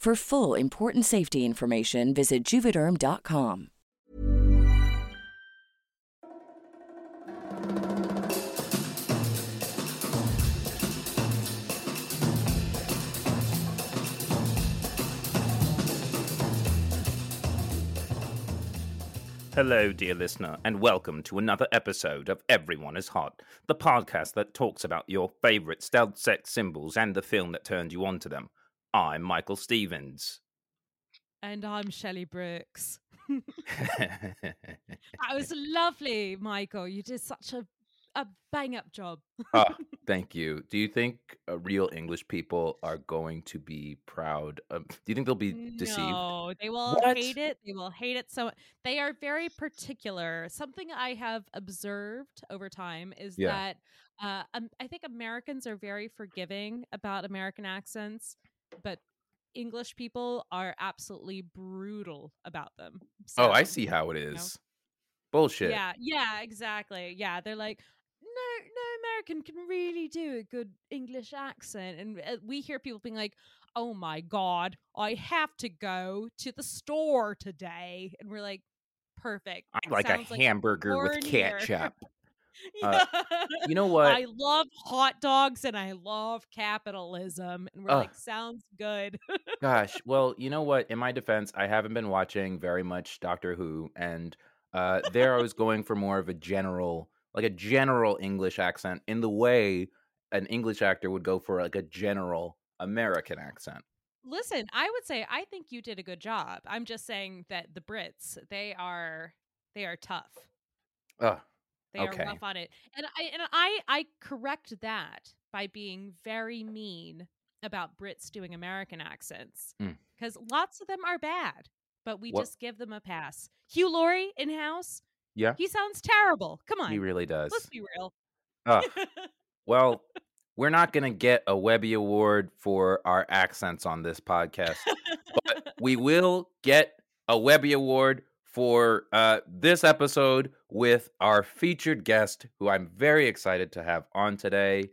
For full important safety information, visit juvederm.com. Hello, dear listener, and welcome to another episode of Everyone is Hot, the podcast that talks about your favorite stealth sex symbols and the film that turned you onto them. I'm Michael Stevens. And I'm Shelley Brooks. That was lovely, Michael. You did such a, a bang up job. Ah, thank you. Do you think uh, real English people are going to be proud? Of, do you think they'll be deceived? No, they will What? hate it. They will hate it so they are very particular. Something I have observed over time is Yeah. that uh, um, I think Americans are very forgiving about American accents, but English people are absolutely brutal about them. oh, I see how it is. you know. Bullshit. Yeah, yeah, exactly. Yeah, they're like, no, no American can really do a good English accent, and uh, we hear people being like, "Oh my god, I have to go to the store today," and we're like, "Perfect." I like a like hamburger with born here." Yeah. Uh, you know what? I love hot dogs and I love capitalism, and we're Ugh. like, "Sounds good." Gosh, well, you know what? In my defense, I haven't been watching very much Doctor Who, and uh, there I was going for more of a general, like a general English accent, in the way an English actor would go for like a general American accent. Listen, I would say I think you did a good job. I'm just saying that the Brits, they are they are tough. Ugh, They Okay. are rough on it. And I and I I correct that by being very mean about Brits doing American accents. Mm. Cuz lots of them are bad, but we What- just give them a pass. Hugh Laurie in house, yeah, he sounds terrible. Come on. he really does. Let's be real. Ugh. Well, we're not going to get a Webby Award for our accents on this podcast, but we will get a Webby Award for uh, this episode with our featured guest, who I'm very excited to have on today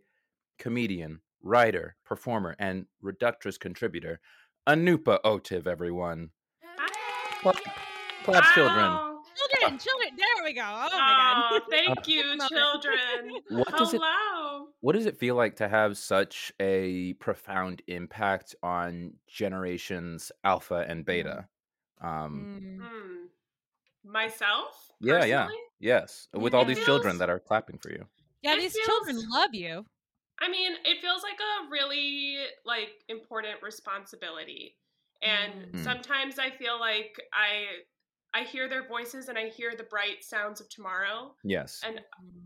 comedian, writer, performer, and reductress contributor, Anupa Otiv, everyone. Clap, clap children. Wow. children, children. There we go. Oh my Oh, god. thank you, children. What does it- Hello. What does it feel like to have such a profound impact on generations alpha and beta? Um, Mm. Myself? yeah, yeah, yes, with all It these children that are clapping for you. Yeah, It these children love you. I mean, it feels like a really like important responsibility. And Mm. sometimes I feel like I I hear their voices and I hear the bright sounds of tomorrow. Yes. And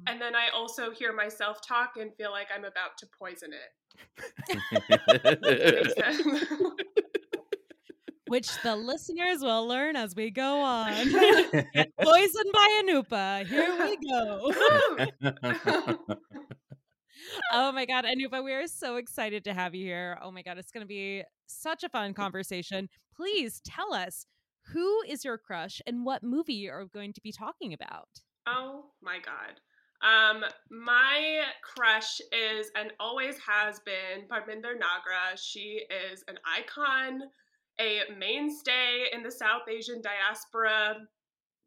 and then I also hear myself talk and feel like I'm about to poison it. Makes sense. Which the listeners will learn as we go on. Get poisoned by Anupa. Here we go. oh my god, Anupa, we are so excited to have you here. Oh my god, it's going to be such a fun conversation. Please tell us who is your crush and what movie you're going to be talking about. Oh my god. Um, my crush is and always has been Parminder Nagra. She is an icon, a mainstay in the South Asian diaspora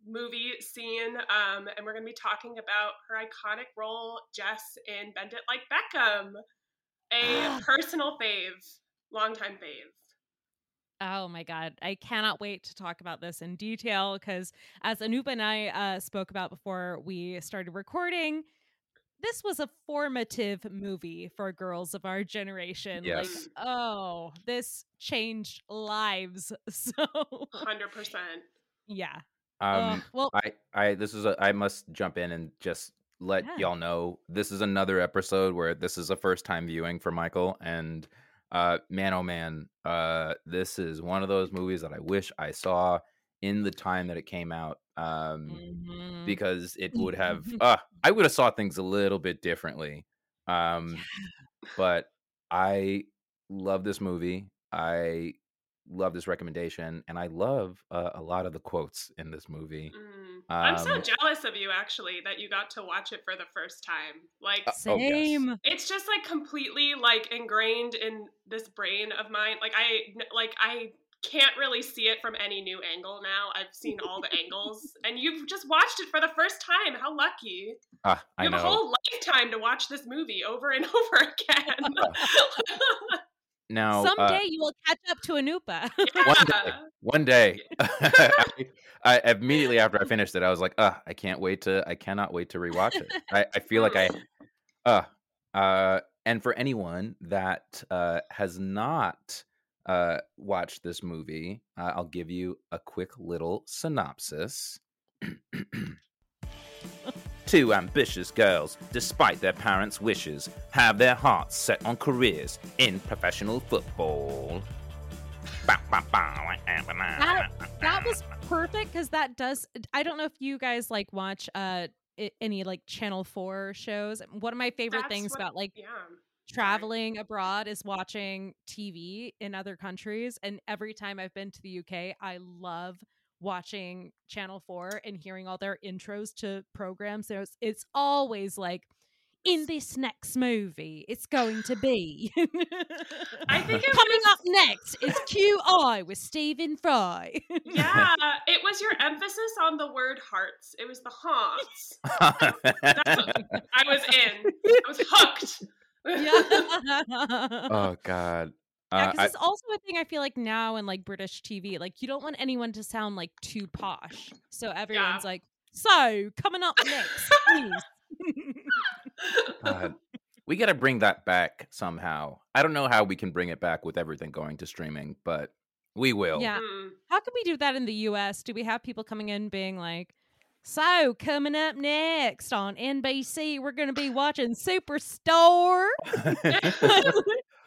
movie scene. Um, and we're gonna be talking about her iconic role, Jess, in Bend It Like Beckham. A personal fave, longtime fave. Oh my God. I cannot wait to talk about this in detail because, as Anupa and I uh, spoke about before we started recording, this was a formative movie for girls of our generation. Yes. Like, oh, this changed lives. So, Hundred percent. yeah. Um, Ugh, well, I, I, this is a, I must jump in and just let Yeah. y'all know this is another episode where this is a first time viewing for Michael. And, uh, man, oh man, uh, this is one of those movies that I wish I saw in the time that it came out. Um, mhm. because it would have, uh, I would have saw things a little bit differently. Um, but I love this movie. I love this recommendation, and I love uh, a lot of the quotes in this movie. Mm. I'm so Um, jealous of you actually that you got to watch it for the first time. Like Uh, oh, yes. Same. it's just like completely like ingrained in this brain of mine. Like I like I can't really see it from any new angle now. I've seen all the angles and you've just watched it for the first time. How lucky. Ah, I You have know. a whole lifetime to watch this movie over and over again. now, uh, Someday you will catch up to Anupa. one day, one day, I, I immediately after I finished it, I was like, "Uh, I can't wait to, I cannot wait to rewatch it." I, I feel like I, uh, uh, and for anyone that uh, has not uh, watched this movie, uh, I'll give you a quick little synopsis. Two ambitious girls, despite their parents' wishes, have their hearts set on careers in professional football. that, that was perfect because that does i don't know if you guys like watch uh any like channel 4 shows one of my favorite That's things what- about like yeah. Traveling abroad is watching tv in other countries and every time i've been to the uk i love watching channel 4 and hearing all their intros to programs there's it's always like in this next movie it's going to be I think it coming was- up next is qi with stephen fry Yeah, it was your emphasis on the word hearts. It was the haunts. I was in. I was hooked. Yeah. oh God. Yeah, Uh, because I- it's also a thing I feel like now in like British TV, like you don't want anyone to sound like too posh. So everyone's like, so coming up next, please. God. we got to bring that back somehow. I don't know how we can bring it back with everything going to streaming, but we will. Yeah. Mm. How can we do that in the US? Do we have people coming in being like, so coming up next on NBC, we're going to be watching Superstore?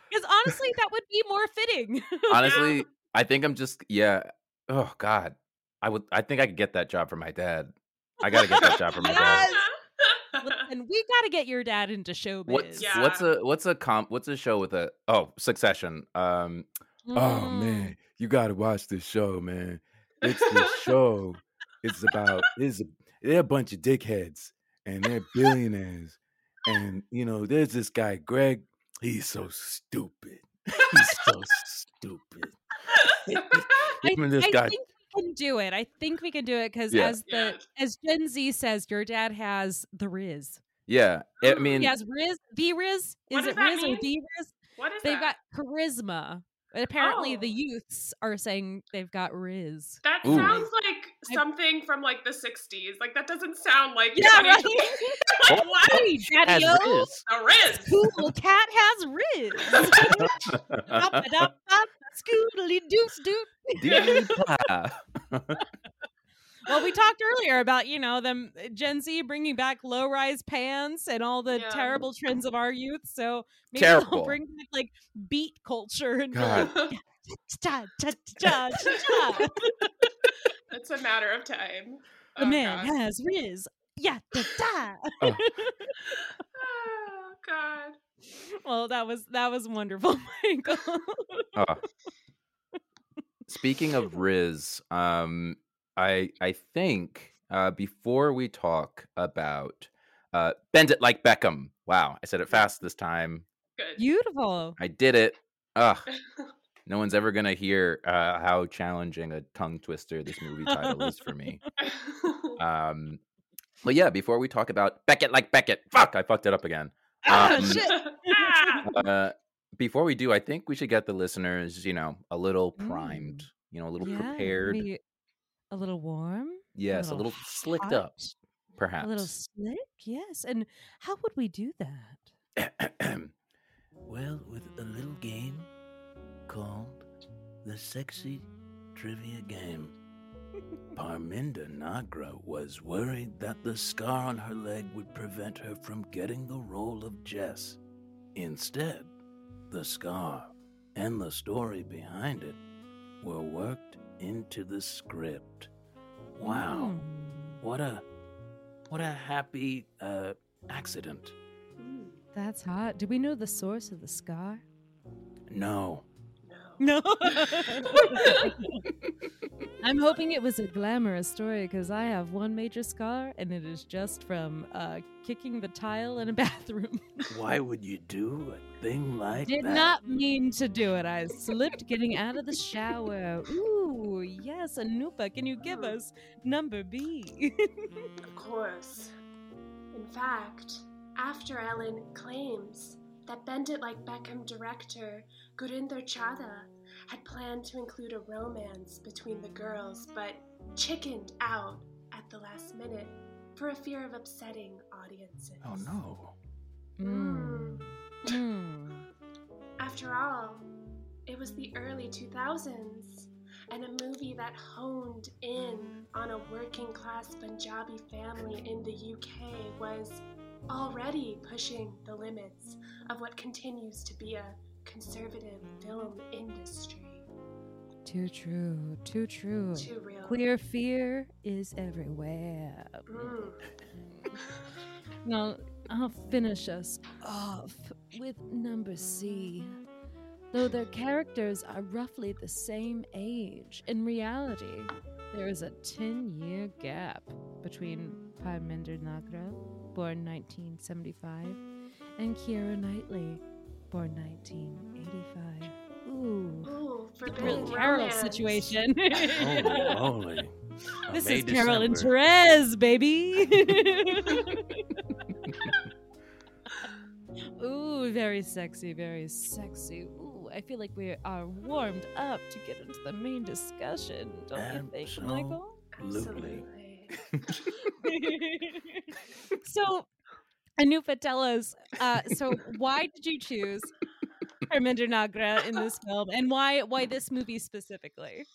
Because honestly, that would be more fitting. Honestly, I think I'm just yeah. Oh God, I would. I think I could get that job for my dad. I got to get that job for my dad. and we got to get your dad into showbiz. What's Yeah. what's a what's a comp? What's a show with a oh Succession? Um. Oh Mm. man, you got to watch this show, man. It's the show. It's about it's a, they're a bunch of dickheads and they're billionaires, and you know there's this guy Greg. He's so stupid. He's so stupid. I, this I guy. think we can do it. I think we can do it because Yeah. as the as Gen Z says, your dad has the Riz. Yeah, I Ooh. mean, He has Riz, the Riz. Is does it that Riz or mean? the Riz? What is They've that? got charisma. But apparently, the Oh. youths are saying they've got Riz. That Ooh. sounds like something from like the 60s. Like that doesn't sound like Yeah, 2020. right. like, what? Hey, Daddy-o, Riz. A Riz. cool cat has riz. Scoodly doops doop. Well, we talked earlier about you know them uh, Gen Z bringing back low-rise pants and all the Yeah. terrible trends of our youth. So maybe Terrible. they'll bring back like beat culture and be God. like. It's a matter of time. The Oh, man God. has riz. Yeah, da da. Oh. Oh, God. well, that was that was wonderful, Michael. Oh. Speaking of Riz, um, I I think uh, before we talk about uh, bend it like Beckham. Wow, I said it fast this time. Good. Beautiful. I did it. Ugh. No one's ever gonna hear uh, how challenging a tongue twister this movie title is for me. Um, but yeah, before we talk about Beckett like Beckett, fuck, I fucked it up again. Ah, Um, shit. Ah! Uh, before we do, I think we should get the listeners, you know, a little primed, you know, a little Yeah, prepared. maybe a little warm. Yes, a little little slicked up, perhaps. A little slick, yes. And how would we do that? Well, with a little game called the Sexy Trivia Game. Parminder Nagra was worried that the scar on her leg would prevent her from getting the role of Jess. Instead, the scar and the story behind it were worked into the script. Wow. Mm. What a what a happy uh accident. That's hot. Do we know the source of the scar? No. No. I'm hoping it was a glamorous story because I have one major scar and it is just from uh, kicking the tile in a bathroom. Why would you do a thing like Did that? Did not mean to do it. I slipped getting out of the shower. Ooh, yes, Anupa, can you give us number B? Of course. In fact, After Ellen claims that Bend It Like Beckham director Gurinder Chadha had planned to include a romance between the girls, but chickened out at the last minute for a fear of upsetting audiences. Oh no. Mm. Mm. After all, it was the early 2000s, and a movie that honed in on a working class Punjabi family in the UK was already pushing the limits of what continues to be a conservative film industry. Too true. Too true. Too real. Queer fear is everywhere. Mm. Now, I'll finish us off with number C. Though their characters are roughly the same age, in reality, there is a 10 year gap between Parminder Nagra, born 1975, and Keira Knightley, born 1985. Ooh. Ooh, Real forbidden Carol romance. situation. Holy This May is Carol and December. Therese, baby. Ooh, very sexy, very sexy. Ooh, I feel like we are warmed up to get into the main discussion, don't you think, Michael? Absolutely. so, Anupa, tell us. Uh, so, why did you choose Harminder Nagra in this film, and why why this movie specifically?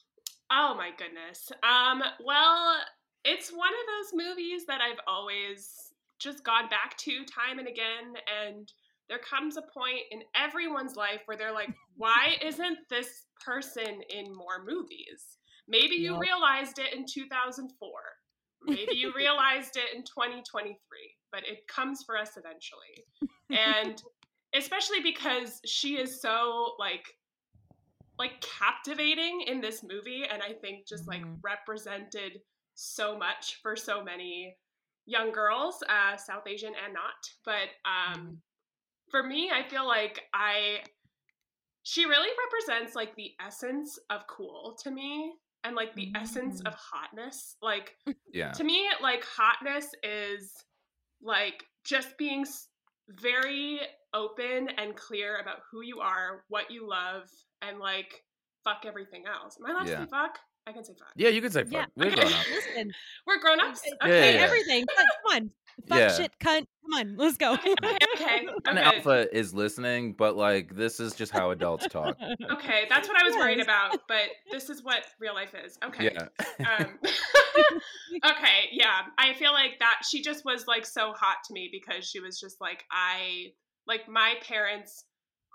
Oh my goodness. Um, well, it's one of those movies that I've always just gone back to time and again and there comes a point in everyone's life where they're like, why isn't this person in more movies? Maybe you Yep. realized it in 2004. Maybe you realized it in 2023, but it comes for us eventually. And especially because she is so like like captivating in this movie and I think just like Mhm. represented so much for so many young girls, uh, South Asian and not. But um, for me, I feel like I she really represents like the essence of cool to me and like the essence Mm. of hotness. Like Yeah. to me, like hotness is like just being very open and clear about who you are, what you love, and like fuck everything else. Am I allowed Yeah. to say fuck? I can say fuck. Yeah, you can say fuck. Yeah. We're Okay. grown up. Listen, We're grown ups. Okay. Yeah, yeah. everything. Come on, fuck Yeah. shit, cunt. Come on, let's go. Okay, okay, okay. And okay. Alpha is listening, but like this is just how adults talk. Okay, that's what I was worried about, but this is what real life is. Okay. Yeah. Um, okay, yeah. I feel like that she just was like so hot to me because she was just like I like my parents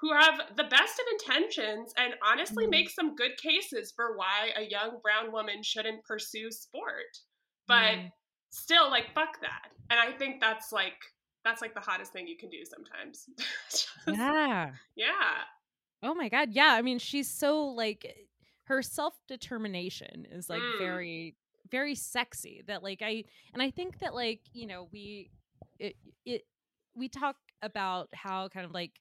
who have the best of intentions and honestly Mhm. make some good cases for why a young brown woman shouldn't pursue sport. But Mm. Still like fuck that. And I think that's like that's like the hottest thing you can do sometimes. Just- yeah. yeah. Oh my god, yeah. I mean, she's so like her self-determination is like Mm. very very sexy that like I and I think that like, you know, we it it we talk about how kind of like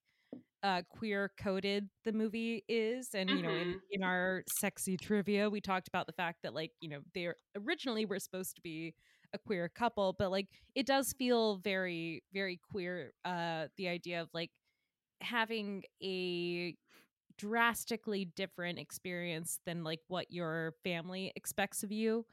uh queer coded the movie is and you know in, Mhm. in our sexy trivia we talked about the fact that like you know they originally were supposed to be a queer couple but like it does feel very very queer uh the idea of like having a drastically different experience than like what your family expects of you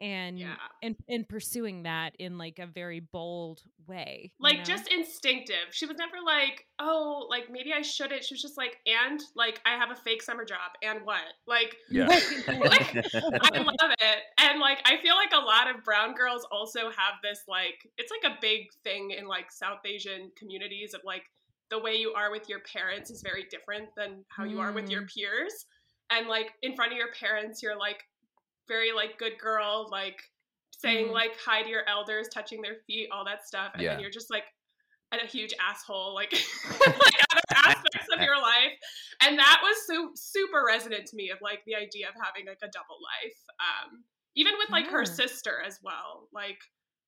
and Yeah. and and pursuing that in like a very bold way you like know? just instinctive. She was never like, oh, like maybe I shouldn't. She was just like, and like I have a fake summer job, and what? Like Yeah. Like, I love it, and like I feel like a lot of brown girls also have this like it's like a big thing in like South Asian communities of like the way you are with your parents is very different than how you are with your mm. peers, and like in front of your parents you're like very like good girl, like saying Mhm. like hi to your elders, touching their feet, all that stuff, and Yeah. then you're just like a huge asshole, like, like other aspects of your life, and that was so super resonant to me of like the idea of having like a double life, um, even with like her sister as well, like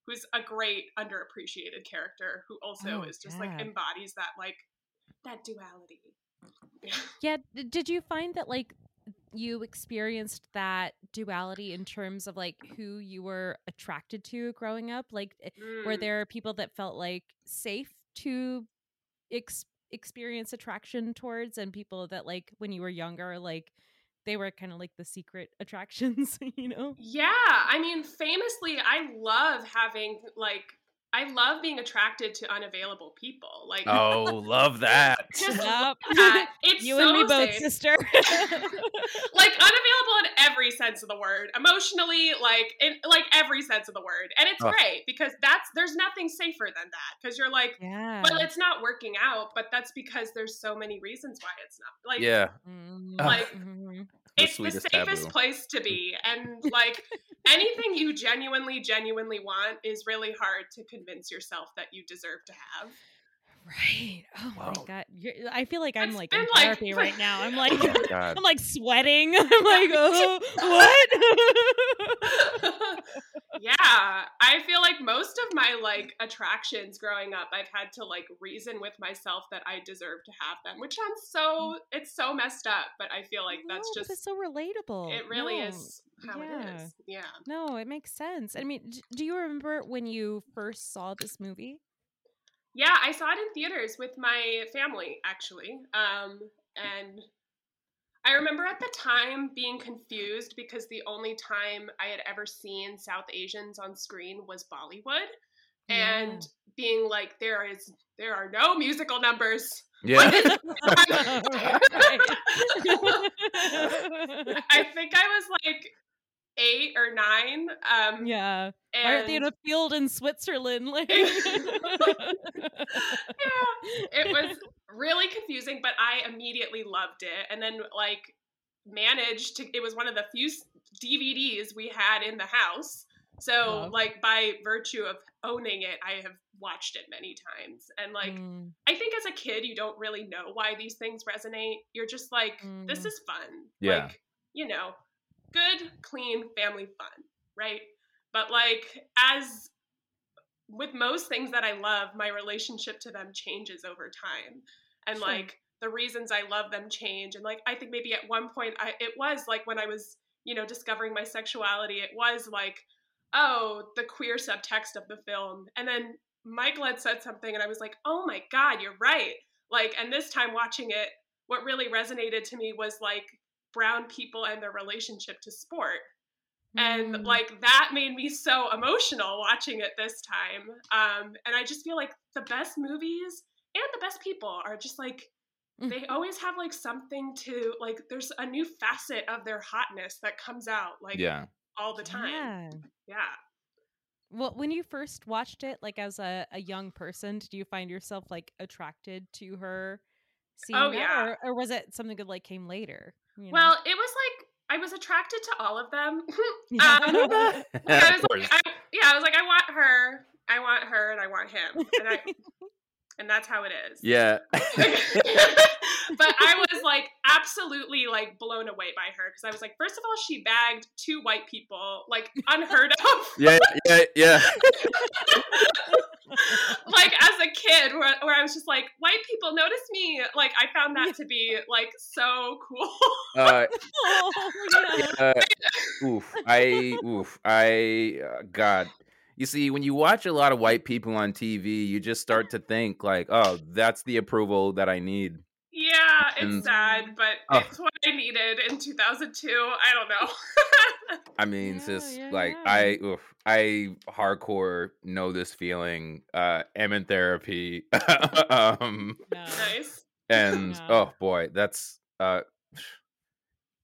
who's a great underappreciated character who also Oh, is just like embodies that like that duality. Yeah, d- did you find that like you experienced that duality in terms of like who you were attracted to growing up? Like eh, were Mm. there people that felt like safe to ex- experience attraction towards and people that like when you were younger like they were kind of like the secret attractions, you know? Yeah, I mean, famously, I love having like I love being attracted to unavailable people. Like, oh, love that. Just Yup. that. It's you so and me both, safe. sister. like unavailable in every sense of the word emotionally like in like every sense of the word and it's Ugh. great because that's there's nothing safer than that because you're like yeah. well it's not working out but that's because there's so many reasons why it's not like yeah. Like, mhm. It's the sweetest safest taboo. place to be and like anything you genuinely genuinely want is really hard to convince yourself that you deserve to have Right. Oh Wow. my god. You're, I feel like I'm It's like been, in like, therapy right now. I'm like Oh. I'm like sweating. I'm like, oh, what? yeah i feel like most of my like attractions growing up i've had to like reason with myself that i deserve to have them which sounds mm. so it's so messed up but i feel like that's No, but just it's so relatable. it really No, is how yeah. it is yeah No, it makes sense. I mean, do you remember when you first saw this movie? Yeah i saw it in theaters with my family actually um and I remember at the time being confused because the only time I had ever seen South Asians on screen was Bollywood and being like there is there are no musical numbers. Yeah. I think I was like eight or nine. Um, yeah. and Why aren't they in a field in Switzerland? Like, yeah, it was really confusing, but I immediately loved it, and then like managed to. It was one of the few DVDs we had in the house. So, Love. like by virtue of owning it, I have watched it many times, and like Mm, I think as a kid, you don't really know why these things resonate. You're just like, this Mm. is fun. Yeah. Like, you know, good, clean family fun, right? But like, as with most things that I love, my relationship to them changes over time. And Sure. like, the reasons I love them change. And like, I think maybe at one point, I, it was like when I was, you know, discovering my sexuality, it was like, oh, the queer subtext of the film. And then Michael had said something, and I was like, oh my God, you're right. Like, and this time watching it, what really resonated to me was like brown people and their relationship to sport. and Mm. like that made me so emotional watching it this time um and i just feel like the best movies and the best people are just like Mm. they always have like something to like there's a new facet of their hotness that comes out like yeah. all the time Yeah. yeah Well, when you first watched it, like as a, a young person, did you find yourself like attracted to her? Seeing Oh, that, yeah. or, or was it something that like came later? You know? well it was like i was attracted to all of them Yeah. um, I was like, I, yeah, I was like, I want her, I want her, and I want him, and I, and that's how it is. yeah. but I was like absolutely like blown away by her because I was like, first of all, she bagged two white people, like unheard of. yeah. Yeah. Yeah. like as a kid, where, where I was just like, white people notice me. Like I found that to be like so cool. Uh, oh, yeah. uh, oof. I oof. I uh, God. You see, when you watch a lot of white people on TV, you just start to think like, "Oh, that's the approval that I need." yeah, it's sad, but Ugh. it's what I needed in 2002. I don't know. I mean, Yeah, sis, yeah, like yeah. I, oof, I hardcore know this feeling. Uh, am in therapy, um, nice. and Yeah. oh boy, that's uh,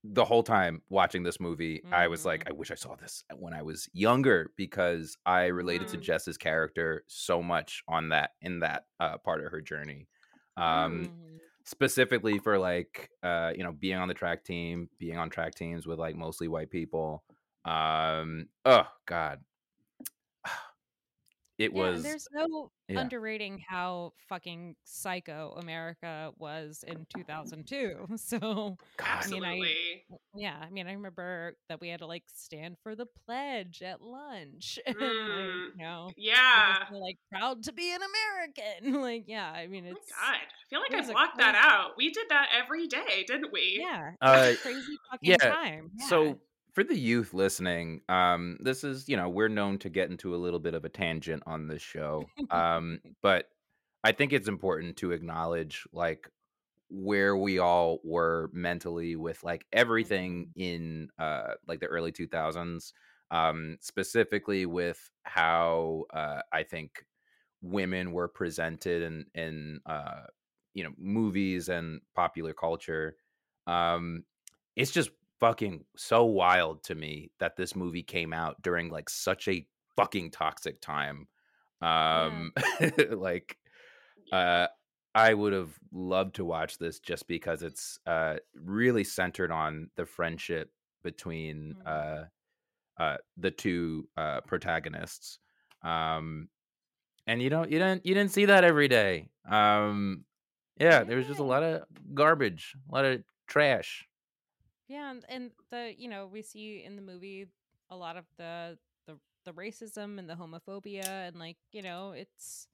the whole time watching this movie, I was like, Mhm. I wish I saw this when I was younger because I related to Mm. Jess's character so much on that in that uh, part of her journey. Um, Mhm. specifically for like uh you know being on the track team being on track teams with like mostly white people um oh god it Yeah, was there's no yeah. underrating how fucking psycho America was in 2002. So God, mean, I- yeah, I mean, I remember that we had to like stand for the pledge at lunch. like, Mm, you know, I Yeah. so, like proud to be an American. like, yeah, I mean, Oh it's my god. I feel like I blocked that out. We did that every day, didn't we? yeah, Uh, crazy fucking yeah, time. so yeah. For the youth listening um this is you know we're known to get into a little bit of a tangent on this show um but i think it's important to acknowledge like where we all were mentally with like everything in uh like the early 2000s um specifically with how uh i think women were presented in in uh you know movies and popular culture um it's just fucking so wild to me that this movie came out during like such a fucking toxic time um like uh i would have loved to watch this just because it's uh really centered on the friendship between Mhm. uh uh the two uh protagonists um and you don't you didn't you didn't see that every day um yeah there was just a lot of garbage a lot of trash Yeah, and, and the you know we see in the movie a lot of the the the racism and the homophobia and like you know it's.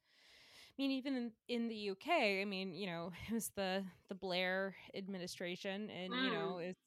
I mean, even in, in the UK, I mean, you know, it was the the Blair administration, and you know, it's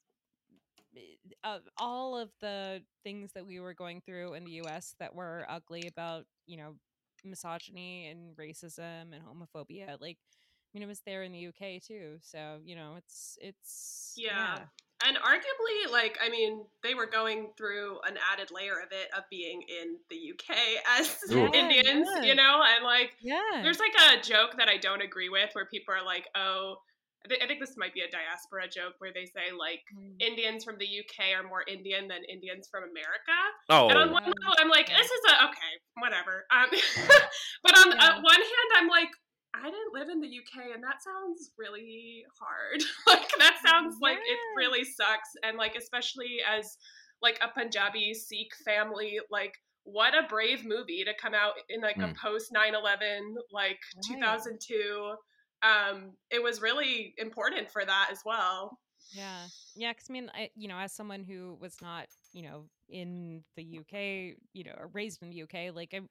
uh, all of the things that we were going through in the US that were ugly about, you know, misogyny and racism and homophobia. Like, I mean, it was there in the UK too. So you know, it's it's Yeah. And arguably, like, I mean, they were going through an added layer of it of being in the UK as Yeah, Indians, yeah. you know? And like, yeah. there's like a joke that I don't agree with where people are like, oh, I, th- I think this might be a diaspora joke where they say, like, Mm. Indians from the UK are more Indian than Indians from America. oh And on one Yeah. level, I'm like, this is a okay, whatever. Um, but on Yeah. uh, one hand, I'm like, I didn't live in the UK, and that sounds really hard. like that sounds like it really sucks, and like especially as like a Punjabi Sikh family, like what a brave movie to come out in like Mm. a post 9/11 like Right. 2002. Um, it was really important for that as well. Yeah, yeah. Because I mean, I you know, as someone who was not you know in the UK, you know, or raised in the UK, like I,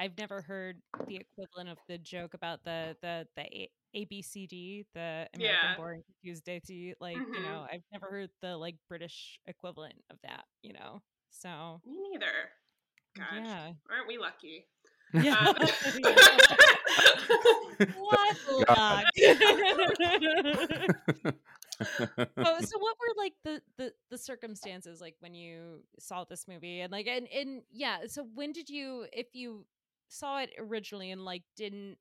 I've never heard the equivalent of the joke about the the the A- ABCD, the American Yeah. Born Confused Desi. Like you Mhm. know, I've never heard the like British equivalent of that. You know, so Me neither. God, yeah. aren't we lucky? Yeah. Um, what luck. oh, so what were like the, the the circumstances like when you saw this movie and like and and yeah so when did you if you saw it originally and like didn't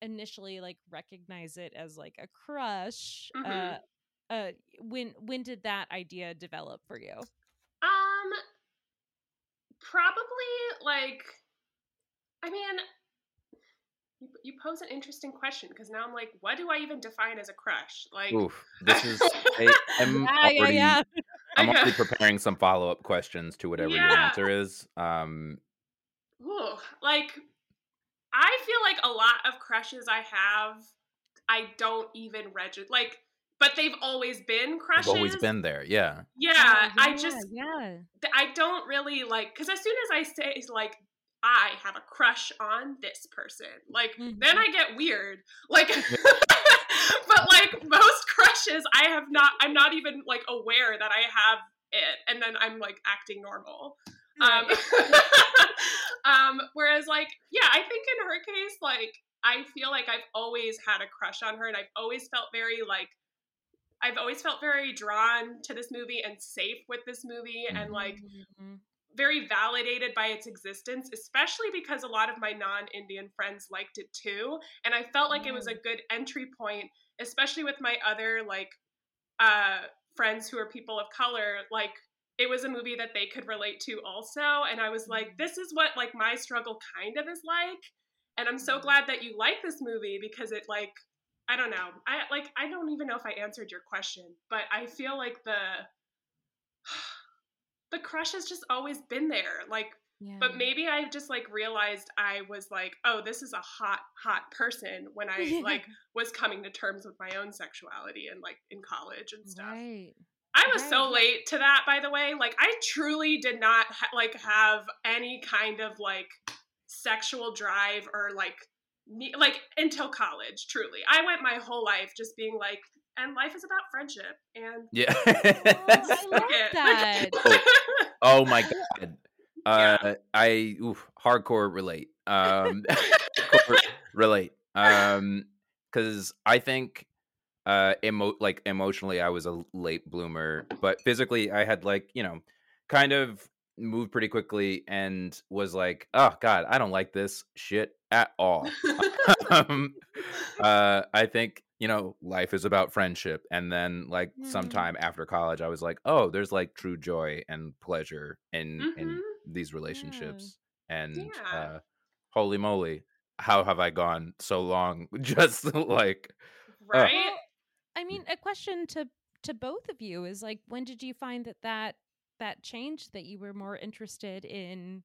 initially like recognize it as like a crush Mhm. uh uh when when did that idea develop for you Um, probably like, I mean, you, you pose an interesting question because now I'm like, what do I even define as a crush? Like, Oof, this is. I am yeah yeah already, yeah I'm Okay. already preparing some follow up questions to whatever your answer is. Um, Ooh, like, I feel like a lot of crushes I have, I don't even register. Like, but they've always been crushes. I've crushes. always been there. Yeah. Yeah, Oh, I just yeah I don't really like because as soon as I say like I have a crush on this person, like Mhm. then I get weird. Like, but like most crushes, I have not. I'm not even like aware that I have it, and then I'm like acting normal. Um, um, whereas like yeah, I think in her case, like I feel like I've always had a crush on her, and I've always felt very like I've always felt very drawn to this movie and safe with this movie and like Mhm. very validated by its existence, especially because a lot of my non Indian friends liked it too. And I felt like it was a good entry point, especially with my other like uh friends who are people of color. Like it was a movie that they could relate to also. And I was mm-hmm. like, this is what like my struggle kind of is like. And I'm so mm-hmm. glad that you like this movie because it like I don't know. I like I don't even know if I answered your question, but I feel like the the crush has just always been there. Like yeah but maybe I just like realized I was like, oh, this is a hot, hot person when I like was coming to terms with my own sexuality and like in college and stuff. right I was so late to that, by the way. Like I truly did not ha- like have any kind of like sexual drive or like ne- like until college. Truly, I went my whole life just being like, and life is about friendship and. Yeah. Oh, I love it. that. oh my god. Uh, Yeah. I oof, hardcore relate. Um, hardcore relate. Um, because I think, uh, emo- like emotionally, I was a late bloomer, but physically, I had like you know, kind of moved pretty quickly and was like, oh god, I don't like this shit at all. um, uh, I think you know life is about friendship, and then like Mhm. sometime after college, I was like, oh, there's like true joy and pleasure in in Mhm. these relationships, and Yeah. uh, holy moly, how have I gone so long? Just like right? Well, I mean, a question to to both of you is like, when did you find that that that changed? That you were more interested in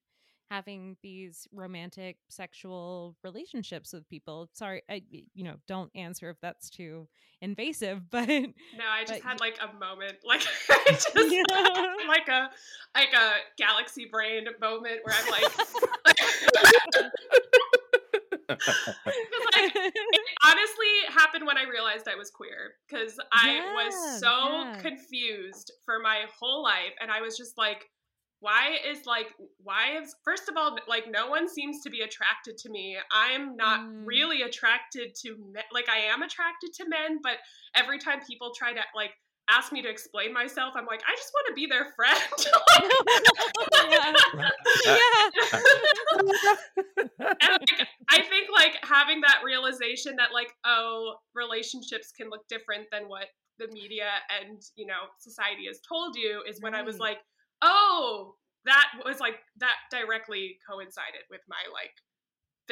having these romantic sexual relationships with people. Sorry, I you know don't answer if that's too invasive, but No, I just had like a moment, like I just Yeah. like a like a galaxy brain moment where I'm like, like it honestly happened when I realized I was queer because I was so yeah. confused for my whole life, and I was just like, why is like why is first of all like no one seems to be attracted to me i'm not Mm. really attracted to men like i am attracted to men but every time people try to like ask me to explain myself i'm like i just want to be their friend yeah. and like, I think like having that realization that like oh relationships can look different than what the media and you know society has told you is when I was mm. like oh that was like that directly coincided with my like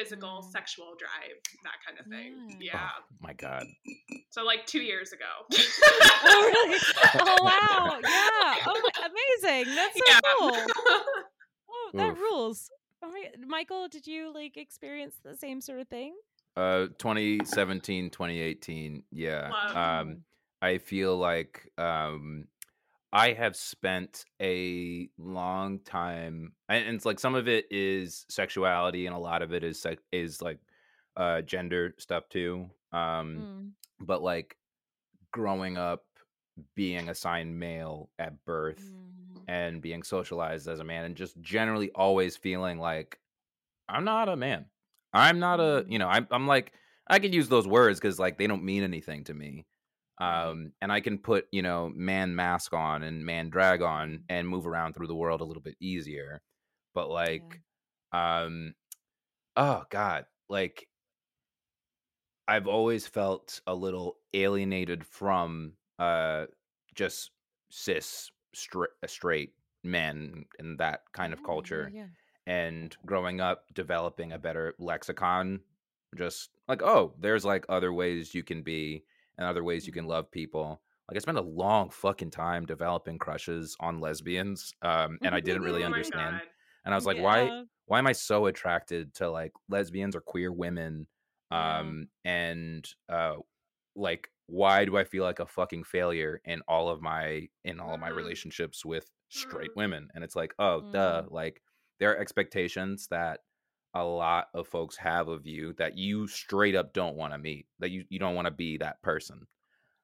physical Mm. sexual drive that kind of thing Yeah. yeah oh my god. so like two years ago oh really? Oh wow! Yeah. Oh, my, amazing. That's so yeah cool. Oh, that Oof. rules. Oh my, Michael, did you like experience the same sort of thing? Uh 2017, 2018. Yeah. Love. Um I feel like um I have spent a long time and it's like some of it is sexuality and a lot of it is is like uh gender stuff too. Um Mm. but like growing up being assigned male at birth Mm. and being socialized as a man and just generally always feeling like I'm not a man. I'm not a, Mm. you know, I'm I'm like I could use those words cuz like they don't mean anything to me. Um, and I can put, you know, man mask on and man drag on and move around through the world a little bit easier. But like, um, oh God, like I've always felt a little alienated from uh just cis straight, straight men and that kind of Yeah, yeah, culture yeah. and growing up developing a better lexicon just like oh there's like other ways you can be and other ways you can Mhm. love people like i spent a long fucking time developing crushes on lesbians um and i didn't really Oh understand God. and i was like why Yeah. why am i so attracted to like lesbians or queer women um and uh like why do i feel like a fucking failure in all of my in all of my Mhm. relationships with straight women and it's like oh duh like there are expectations that a lot of folks have of you that you straight up don't want to meet that you, you don't want to be that person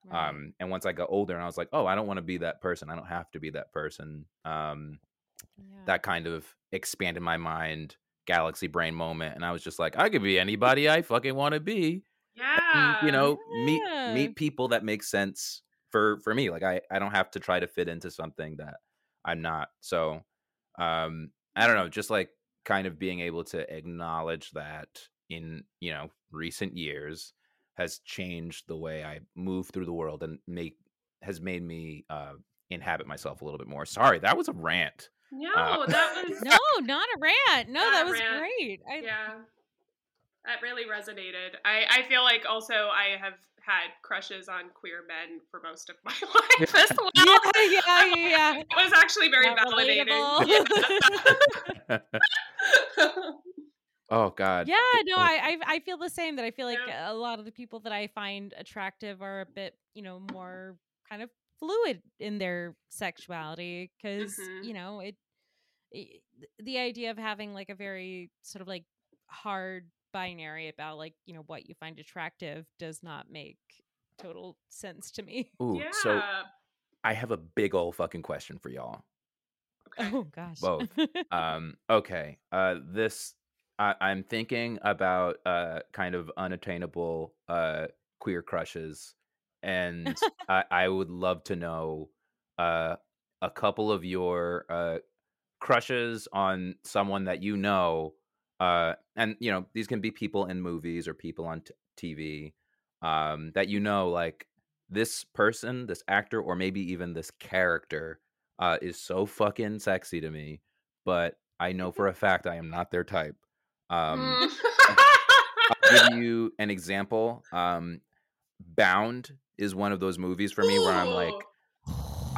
Right. um and once i got older and i was like oh i don't want to be that person i don't have to be that person um Yeah. that kind of expanded my mind galaxy brain moment and i was just like i could be anybody i fucking want to be Yeah. and, you know meet meet people that make sense for for me like i i don't have to try to fit into something that i'm not so um i don't know just like kind of being able to acknowledge that in you know recent years has changed the way i move through the world and make has made me uh inhabit myself a little bit more sorry that was a rant No, Uh, that was no, not a rant. No, that was rant. great. I, yeah. That really resonated. I, I feel like also I have had crushes on queer men for most of my life as well. Yeah, yeah, yeah, yeah. It was actually very Not validating. Yeah. oh god Yeah, no, I, I I feel the same. That I feel like Yeah. a lot of the people that I find attractive are a bit, you know, more kind of fluid in their sexuality because Mhm. you know it, it. The idea of having like a very sort of like hard binary about like you know what you find attractive does not make total sense to me. Ooh, yeah. so i have a big old fucking question for y'all okay. Oh gosh. Both. um okay uh this I, i'm thinking about uh kind of unattainable uh queer crushes and I, I would love to know uh a couple of your uh crushes on someone that you know uh and you know these can be people in movies or people on t- tv um that you know like this person this actor or maybe even this character uh is so fucking sexy to me but i know for a fact i am not their type um Mm. i'll give you an example um bound is one of those movies for me where i'm like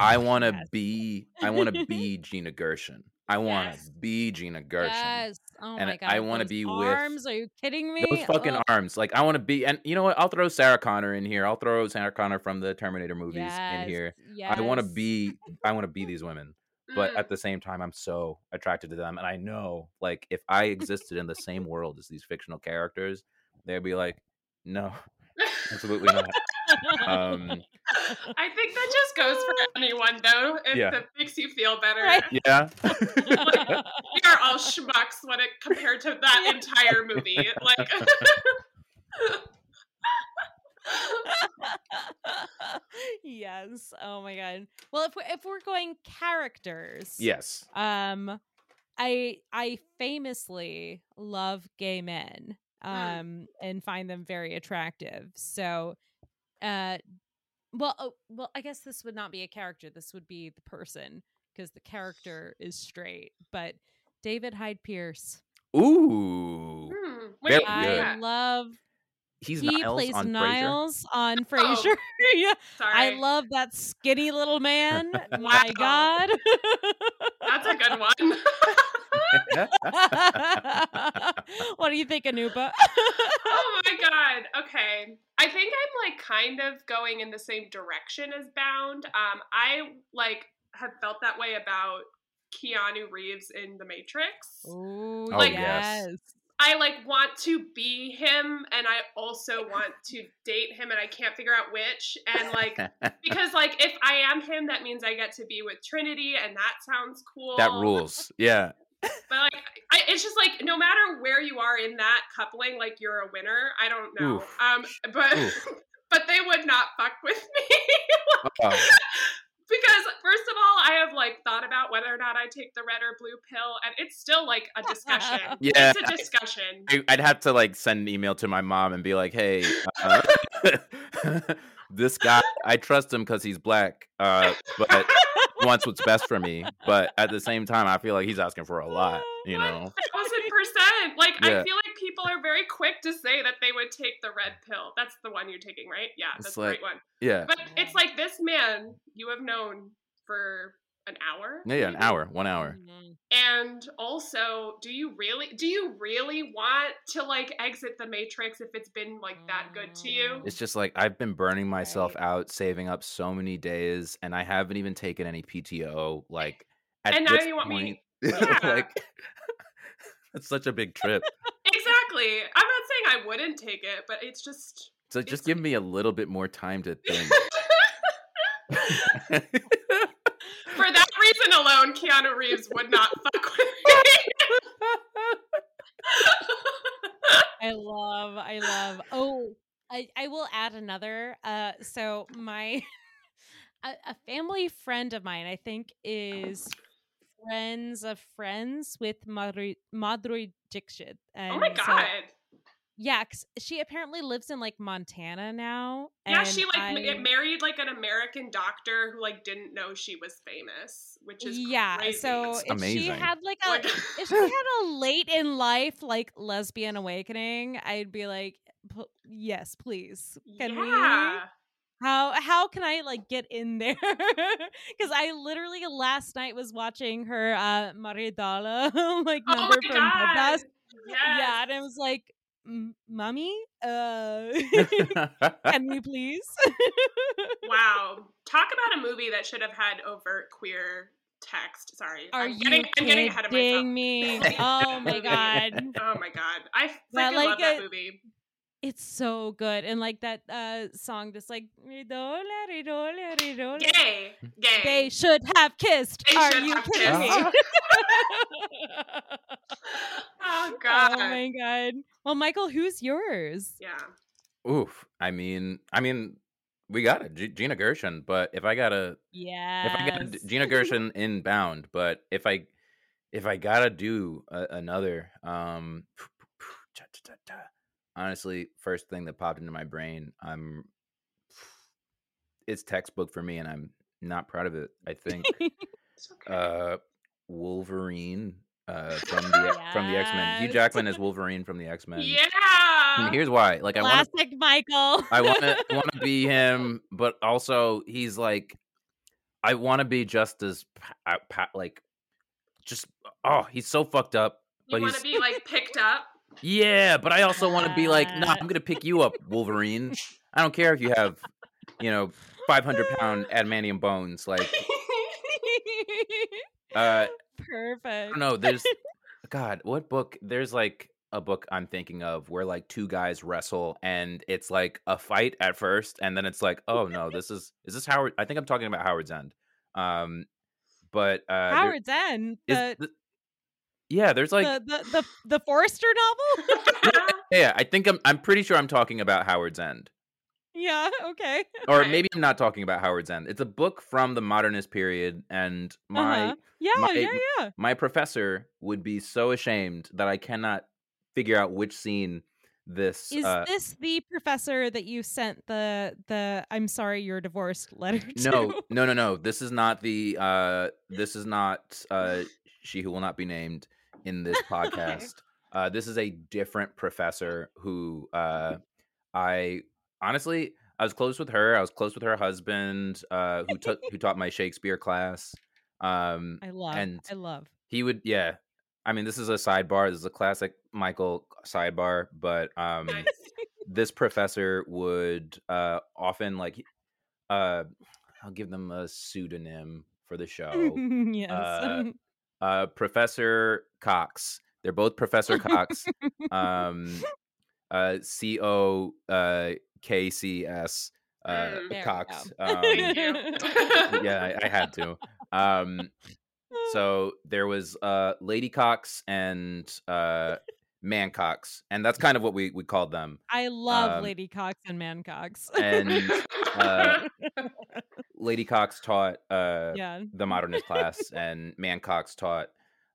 I want to Yes. be I want to be Gina Gershon. I want to Yes. be Gina Gershon. Yes. Oh And my god. I wanna those be with arms. Are you kidding me? Those fucking arms. Like I want to be and you know what? I'll throw Sarah Connor in here. I'll throw Sarah Connor from the Terminator movies yes. in here. Yes. I want to be I want to be these women. But Mm. at the same time I'm so attracted to them and I know like if I existed in the same world as these fictional characters, they'd be like, "No, absolutely not." Um I think that just goes for anyone though. If Yeah. that makes you feel better. Right. yeah. We are all schmucks when it compared to that Yeah. entire movie. Like yes. Oh my god. Well, if we're, if we're going characters, yes. Um, I I famously love gay men. Um, and find them very attractive. So, uh, well, oh, well, I guess this would not be a character. This would be the person because the character is straight. But David Hyde Pierce, Ooh. hmm, wait, I yeah, love. He's he Niles plays on Frasier. Niles on Oh, Frasier. yeah, sorry. I love that skinny little man. My God, That's a good one. What do you think, Anupa? oh my god. Okay. I think I'm like kind of going in the same direction as Bound. Um, I like have felt that way about Keanu Reeves in The Matrix. Ooh, Oh, Like- yes. I like want to be him and I also want to date him and I can't figure out which. And like because like if I am him, that means I get to be with Trinity and that sounds cool. that rules. Yeah. But like I, it's just like no matter where you are in that coupling, like you're a winner. I don't know. Oof. Um but Oof. but they would not fuck with me. Oh. because first of all, I have like thought about whether or not I take the red or blue pill, and it's still like a discussion. Yeah, it's a discussion. I, I'd have to like send an email to my mom and be like, "Hey, uh, this guy, I trust him because he's black, uh, but wants what's best for me. But at the same time, I feel like he's asking for a lot. Oh, you know? thousand percent. Like Yeah. I feel like people are very quick to say that they would take the red pill. That's the one you're taking, right? Yeah, It's that's the like- right one. Yeah, But it's like this man you have known for an hour. yeah, yeah, an hour, one hour. Mhm. And also, do you really do you really want to like exit the matrix if it's been like that good to you? It's just like I've been burning myself out, saving up so many days, and I haven't even taken any PTO. Like, at And now this you want point, me- Yeah. like, it's such a big trip. Exactly. I'm not saying I wouldn't take it, but it's just So just give me a little bit more time to think. for that reason alone, Keanu Reeves would not fuck with me. I love, I love. Oh, I, I will add another. Uh, so my a, a family friend of mine, I think, is friends of friends with Madhuri Madhuri Dixit. And oh my so- god. Yeah, 'cause she apparently lives in like Montana now. Yeah, she like ma- I- married like an American doctor who like didn't know she was famous, which is yeah. crazy. So if she had like a Like- if she had a late in life like lesbian awakening, I'd be like, "P- yes, please. Can we? yeah. How how can I like get in there? Because I literally last night was watching her uh Maar Dala like Oh number my from god. Yes. Yeah, and I was like, "M- "Mommy, uh, can we please?" Wow. Talk about a movie that should have had overt queer text. Sorry. Are I'm you getting I'm getting ahead of myself. me? Oh my god. Oh my god. I freaking Yeah, like love that movie. It's so good. And like that uh song that's like "Ridola, ridola, ridola." Gay. Gay. They should have kissed. They Are you have kidding me? oh god. oh my god. Well, Michael, who's yours? Yeah. Oof. I mean, I mean, we got it, G- Gina Gershon. But if I gotta, Yeah. if I got Gina Gershon in Bound, but if I, if I gotta do a, another, um, honestly, first thing that popped into my brain, I'm, it's textbook for me, and I'm not proud of it. I think okay. uh Wolverine uh from the from the X-Men. Hugh Yes. Jackman is Wolverine from the X-Men. yeah. And here's why. Like I want to Classic Michael. I want to want to be him, but also he's like I want to be just as pa- like just oh, he's so fucked up. you want to be like picked up. Yeah, but I also want to be like, nah, Uh. I'm gonna pick you up, Wolverine. I don't care if you have, you know, 500 pound adamantium bones. Like, uh, Perfect. No. There's God, what book? There's like a book I'm thinking of where like two guys wrestle and it's like a fight at first, and then it's like, oh no, this is is this Howard? I think I'm talking about Howards End. Um, but uh, there- Howards End. is The, the- yeah, there's like the, the the the Forster novel. yeah, I think I'm I'm pretty sure I'm talking about Howards End. yeah. Okay. Or maybe I'm not talking about Howards End. It's a book from the modernist period, and my Uh-huh. Yeah. my- yeah. Yeah. my professor would be so ashamed that I cannot figure out which scene this Is uh, this the professor that you sent the the I'm sorry you're divorced letter to? no no no no this is not the uh this is not uh she who will not be named in this podcast uh this is a different professor who uh i honestly i was close with her i was close with her husband uh who took who taught my shakespeare class um I love. and I love. he would yeah i mean this is a sidebar this is a classic michael sidebar but um this professor would uh often like uh i'll give them a pseudonym for the show yes. uh, uh professor cox. They're both professor cox. Um uh c o uh k c s uh Mm. Cox. um yeah I, I had to. Um so there was uh lady cox and uh man cox and that's kind of what we we called them. I love um, Lady Cox and Man Cox. and uh Lady Cox taught uh, yeah. the modernist class, and Man Cox taught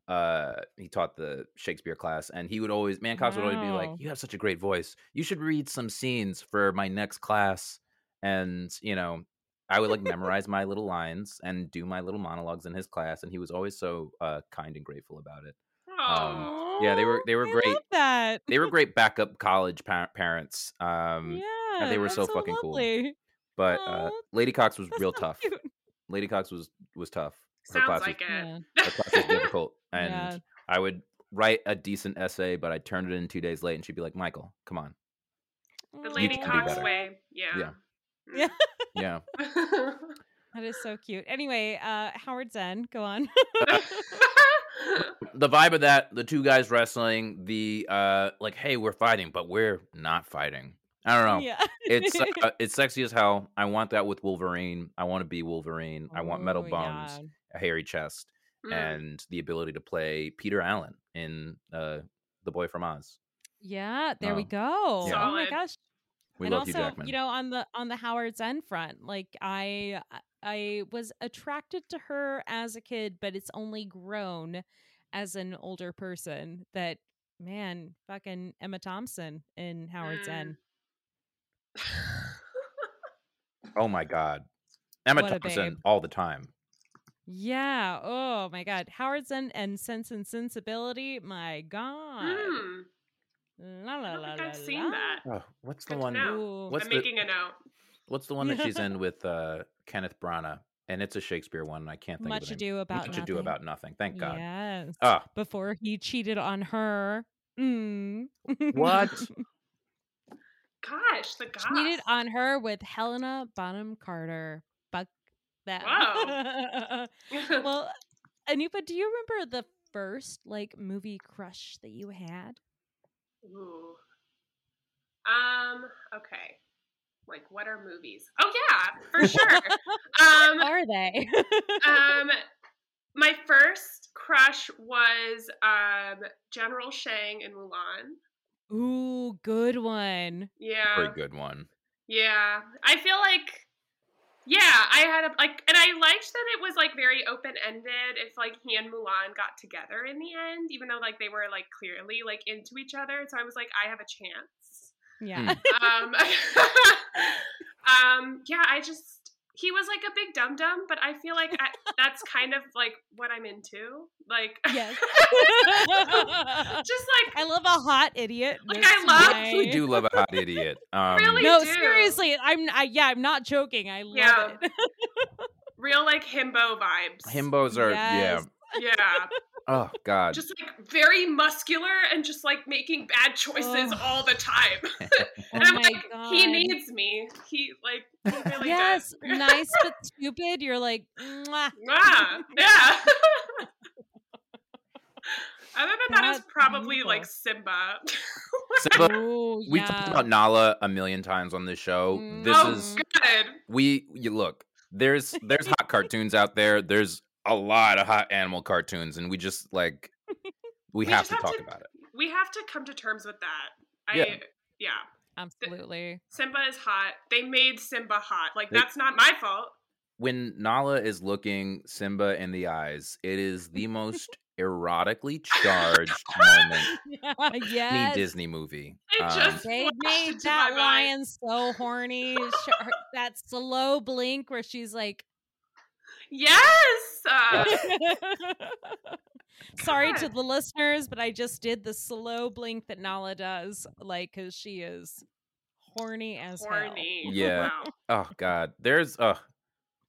uh he taught the Shakespeare class, and he would always Man Cox would always be like, "You have such a great voice. You should read some scenes for my next class." And you know, I would like memorize my little lines and do my little monologues in his class, and he was always so uh, kind and grateful about it. Oh, yeah, they were- they were I great. that. They were great backup college pa- parents. Um, yeah, they were so fucking cool. Lovely. but uh, Lady Cox was real so tough. cute. Lady Cox was was tough. Her sounds class like was, it. Her class was difficult, and Yeah. I would write a decent essay, but I turned it in two days late, and she'd be like, "Michael, come on, The Lady Cox way. Yeah. Yeah. Yeah. yeah." That is so cute. Anyway, uh Howards End, go on. the vibe of that, the two guys wrestling, the uh, like, hey, we're fighting, but we're not fighting. I don't know. yeah. It's uh, it's sexy as hell. I want that with Wolverine. I want to be Wolverine. I want metal Oh, bones, yeah. a hairy chest, Mm. and the ability to play Peter Allen in uh, The Boy from Oz. Yeah, there we Oh, go. yeah. Oh my gosh. We and love also, Hugh Jackman. you know, on the on the Howards End front, like I I was attracted to her as a kid, but it's only grown as an older person that man, fucking Emma Thompson in Howard Mm. Zen. Oh my God, Emma What a Thompson babe. all the time. Yeah. Oh my god. Howards End and Sense and Sensibility. My god. Hmm. La I la don't la think la I've seen that. Oh, what's the Good to one? know. What's I'm the making a note. What's the one that she's in with uh, Kenneth Branagh? And it's a Shakespeare one. And I can't think Much of the ado name. about Much ado nothing. about nothing. Thank God. Yes. Ah, Before he cheated on her. Mm. What? Gosh, the gosh. cheated on her with Helena Bonham Carter. Fuck that. well, Anupa, do you remember the first like movie crush that you had? Ooh. Um. Okay. Like, what are movies? Oh yeah, for sure. um. Are they? Um. My first crush was um General Shang in Mulan. Ooh, good one. Yeah. very good one. Yeah, I feel like yeah, I had a like, and I liked that it was like very open ended. If like he and Mulan got together in the end, even though like they were like clearly like into each other, so I was like, I have a chance. Yeah. Um, um, yeah, I just he was like a big dum dum, but I feel like I, that's kind of like what I'm into. Like, Yes. just like I love a hot idiot. Like, I love- my- I actually do love a hot idiot. Um, Really? No, do. seriously, I'm. I, yeah, I'm not joking. I love Yeah. it. real like himbo vibes. Himbos are Yes. Yeah. yeah. Oh God. just like very muscular and just like making bad choices Ugh. all the time. Oh and I'm my like, he needs me. He like he really yes, does. nice but stupid. You're like, Mwah. Ah, yeah. Other than that, it's That's probably beautiful. like Simba. Simba, Ooh, we yeah. talked about Nala a million times on this show. This oh, is good. we. You look. There's there's hot cartoons out there. There's a lot of hot animal cartoons, and we just like we, We have to have talk to- about it. We have to come to terms with that. I Yeah. yeah. Absolutely. Simba is hot. They made Simba hot. Like They- that's not my fault. When Nala is looking Simba in the eyes, it is the most erotically charged moment in yes. any Disney movie. It Um, just They made that my mind. lion so horny. That slow blink where she's like, Yes. Uh, Sorry to the listeners, but I just did the slow blink that Nala does, like, because she is horny as horny. Yeah. Wow. Oh God, there's uh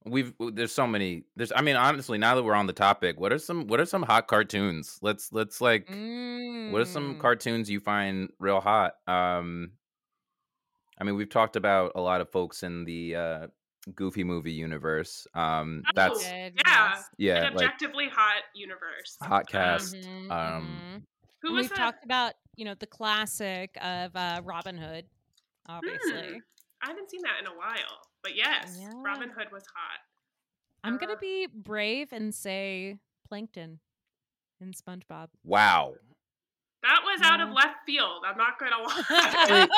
we've there's so many. There's I mean honestly, now that we're on the topic, what are some what are some hot cartoons? Let's let's like. Mm. what are some cartoons you find real hot? Um, I mean we've talked about a lot of folks in the uh Goofy movie universe. Um, Oh, that's Good, yeah. yeah, An like objectively hot universe. hot cast. Mhm, um, mhm. Who was we've that? talked about, you know, the classic of uh, Robin Hood, obviously. Hmm. I haven't seen that in a while, but yes, Yeah. Robin Hood was hot. I'm gonna Uh, be brave and say Plankton in SpongeBob. Wow. That was out of left field. I'm not gonna lie.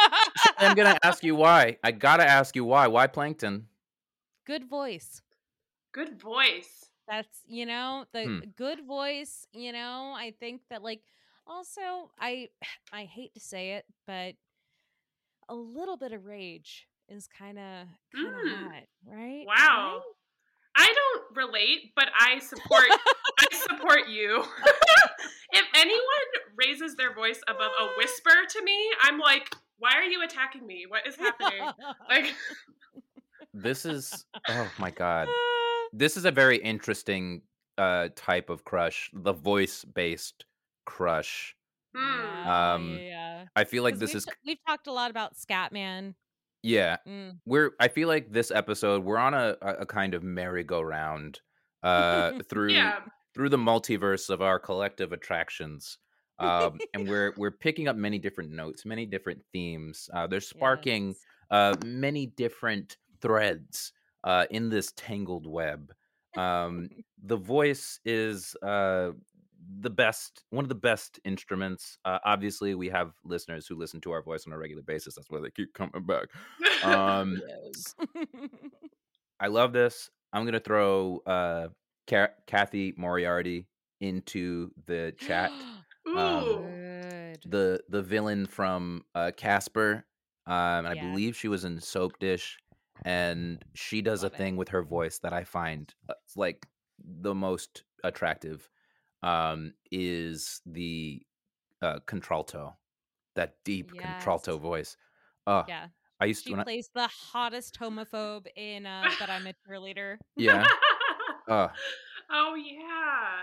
I'm gonna ask you why. I gotta ask you why. Why plankton? Good voice. Good voice. That's you know the Hmm. good voice. You know, I think that like also I I hate to say it, but a little bit of rage is kind of kind of Mm. hot, right? Wow. I don't relate, but I support I support you. if anyone raises their voice above a whisper to me, I'm like, why are you attacking me? What is happening? like This is oh my god. This is a very interesting uh type of crush, the voice-based crush. hmm. Yeah, Um, yeah, yeah. I feel like this we've is t- we've talked a lot about Scatman. yeah, Mm. we're I feel like this episode we're on a a a kind of merry-go-round uh through yeah. through the multiverse of our collective attractions. Um and we're we're picking up many different notes, many different themes. Uh they're sparking Yes. uh many different threads uh in this tangled web. Um the voice is uh the best one of the best instruments uh, obviously we have listeners who listen to our voice on a regular basis that's why they keep coming back um Yes. i love this i'm gonna throw uh Ca- cathy moriarty into the chat Ooh. um, the the villain from uh casper um and i believe she was in soap dish and she does Love a it. thing with her voice that i find uh, like the most attractive um is the uh contralto that deep contralto voice uh yeah. i used to She when I, plays the hottest homophobe in uh, But I'm a Cheerleader. yeah uh oh yeah.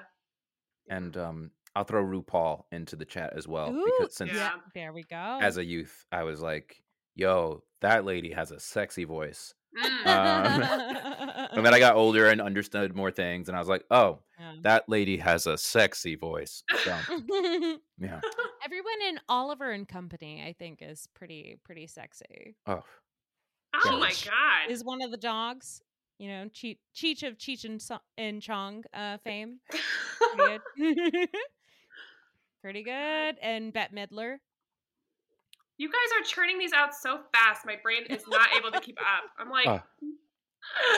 and um i'll throw rupaul into the chat as well Ooh, because since Yeah. There we go. as a youth i was like yo that lady has a sexy voice Mm. Um, and then I got older and understood more things, and I was like, "Oh, Yeah. that lady has a sexy voice." So, yeah. Everyone in Oliver and Company, I think, is pretty pretty sexy. Oh, oh my god. Is one of the dogs, you know, Cheech, Cheech of Cheech and, so- and Chong uh, fame. Pretty good. pretty good. And Bette Midler. You guys are churning these out so fast. My brain is not able to keep up. I'm like, Ah.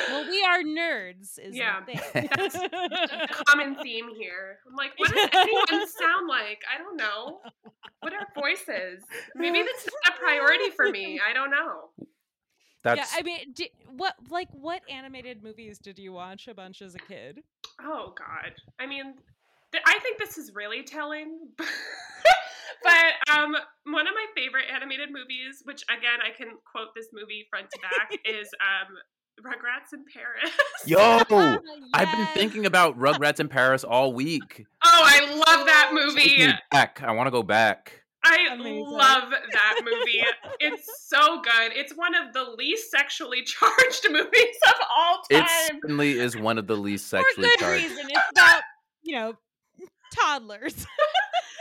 Well, we are nerds, is Yeah, the thing. that's a common theme here. I'm like, what does anyone sound like? I don't know. What are voices? Maybe this is not a priority for me. I don't know. that's yeah, I mean, di what like what animated movies did you watch a bunch as a kid? Oh God. I mean, th- I think this is really telling. but um, one of my favorite animated movies, which again I can quote this movie front to back, is um, Rugrats in Paris. yo. I've been thinking about Rugrats in Paris all week. Oh, I love that Take movie. me back. I want to go back. I Amazing. love that movie. it's so good. It's one of the least sexually charged movies of all time. It certainly is one of the least sexually for good charged. reason. It's about you know toddlers.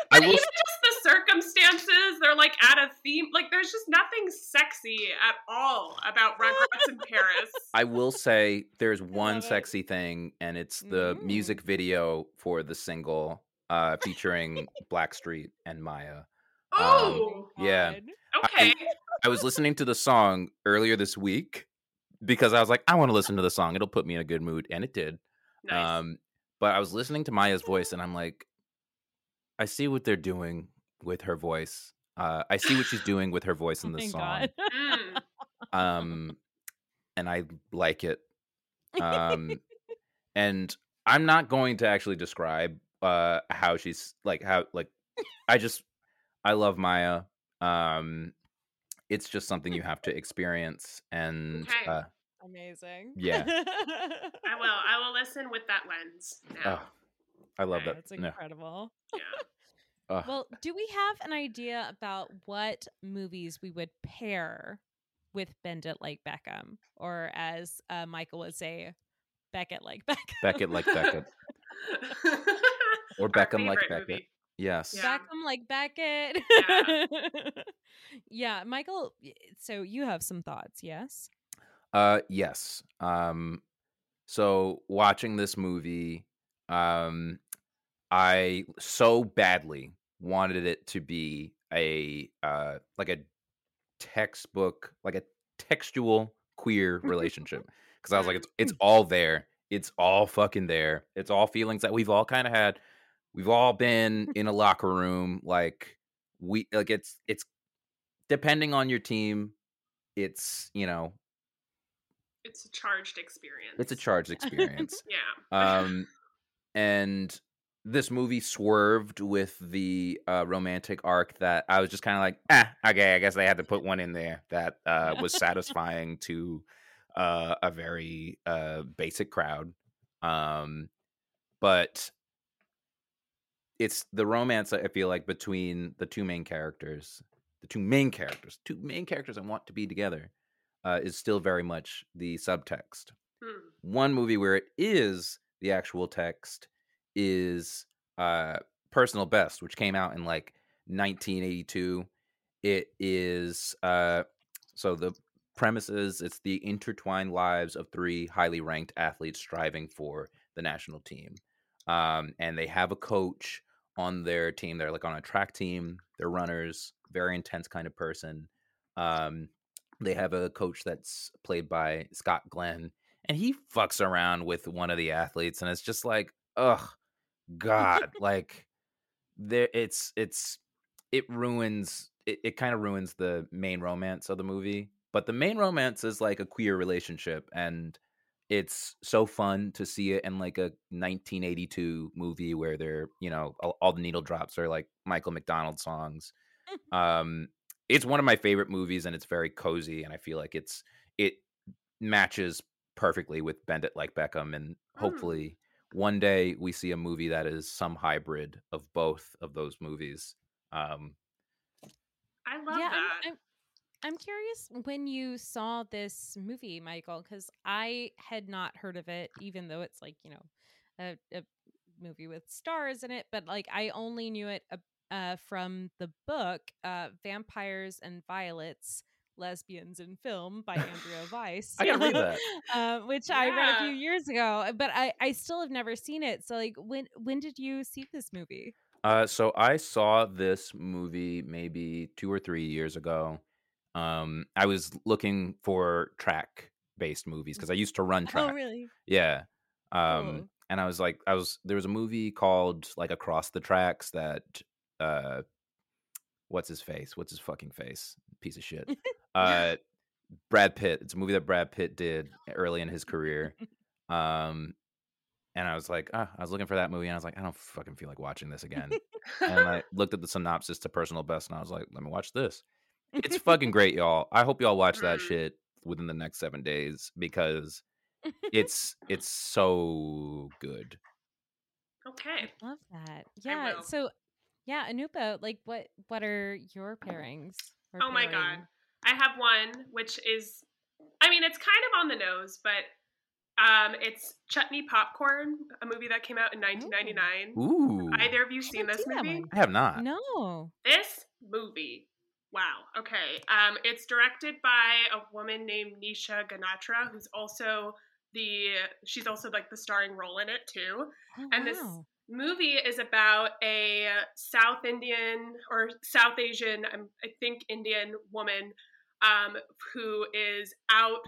I But even just the circumstances, they're like at a theme. Like there's just nothing sexy at all about Rugrats in Paris. I will say there's one sexy thing, and it's the Mm. music video for the single uh, featuring Blackstreet and Mya. Um, Oh, yeah. God. okay. I was listening to the song earlier this week because I was like, I want to listen to the song. It'll put me in a good mood, and it did. Nice. Um, but I was listening to Mya's voice, and I'm like, I see what they're doing with her voice. Uh, I see what she's doing with her voice in Oh the my song. God. Um, and I like it. Um, and I'm not going to actually describe uh how she's like how like I just I love Mya. Um, it's just something you have to experience, and Okay. uh, Amazing. Yeah. I will. I will listen with that lens. Now. oh, I love that. That's incredible. Yeah. Ugh. Well, do we have an idea about what movies we would pair with Bend It Like Beckham? Or as uh, Michael would say, Beckett like Beckham. Beckett like Beckett. Or Our Beckham like favorite Beckett. movie. Yes. Yeah. Beckham like Beckett. Yeah. yeah, Michael, so you have some thoughts, yes? Uh yes. Um so watching this movie um I so badly wanted it to be a uh like a textbook like a textual queer relationship because I was like it's it's all there It's all fucking there. It's all feelings that we've all kind of had. We've all been in a locker room like we like it's it's depending on your team, it's, you know, It's a charged experience. it's a charged experience. Yeah. um and this movie swerved with the uh romantic arc that i was just kind of like ah okay i guess they had to put one in there that uh was satisfying to uh a very uh basic crowd um but it's the romance i feel like between the two main characters the two main characters two main characters i want to be together uh is still very much the subtext Hmm. one movie where it is the actual text is uh personal best which came out in like 1982 it is uh so the premises it's the intertwined lives of three highly ranked athletes striving for the national team um and they have a coach on their team. They're like on a track team. They're runners very intense kind of person um they have a coach that's played by Scott Glenn and he fucks around with one of the athletes and it's just like ugh god like there it's it's it ruins it, it kind of ruins the main romance of the movie but the main romance is like a queer relationship and it's so fun to see it in like a 1982 movie where they're you know all, all the needle drops are like michael mcdonald songs. Um it's one of my favorite movies and it's very cozy and i feel like it's it matches perfectly with bend it like beckham and hopefully one day we see a movie that is some hybrid of both of those movies um I love yeah, that. I'm, I'm, I'm curious when you saw this movie, Michael, because I had not heard of it, even though it's like you know, a, a movie with stars in it. But like, I only knew it uh, uh, from the book uh, "Vampires and Violets." Lesbians in Film by Andrea Weiss. I gotta read that. uh, which I read a few years ago, but I, I still have never seen it. So, like, when when did you see this movie? Uh, so I saw this movie maybe two or three years ago. Um, I was looking for track based movies because I used to run track. Oh, really? Yeah. Um, Cool. and I was like, I was there was a movie called like Across the Tracks that uh, what's his face? What's his fucking face? Piece of shit. Uh, Brad Pitt. It's a movie that Brad Pitt did early in his career. Um, and I was like, ah, I was looking for that movie, and I was like, I don't fucking feel like watching this again. and I looked at the synopsis to Personal Best, and I was like, let me watch this. It's fucking great, y'all. I hope y'all watch that shit within the next seven days because it's it's so good. okay. Love that. I Yeah. will. So, yeah, Anupa, like, what what are your pairings? or Oh my god. Pairing? I have one which is I mean it's kind of on the nose, but um it's Chutney Popcorn, a movie that came out in 1999. Ooh, Either of you I seen this seen movie? I have not. No. This movie. Wow. Okay. Um, it's directed by a woman named Nisha Ganatra, who's also the she's also like the starring role in it too. Oh, And this movie is about a South Indian or South Asian, um, I think Indian woman um, who is out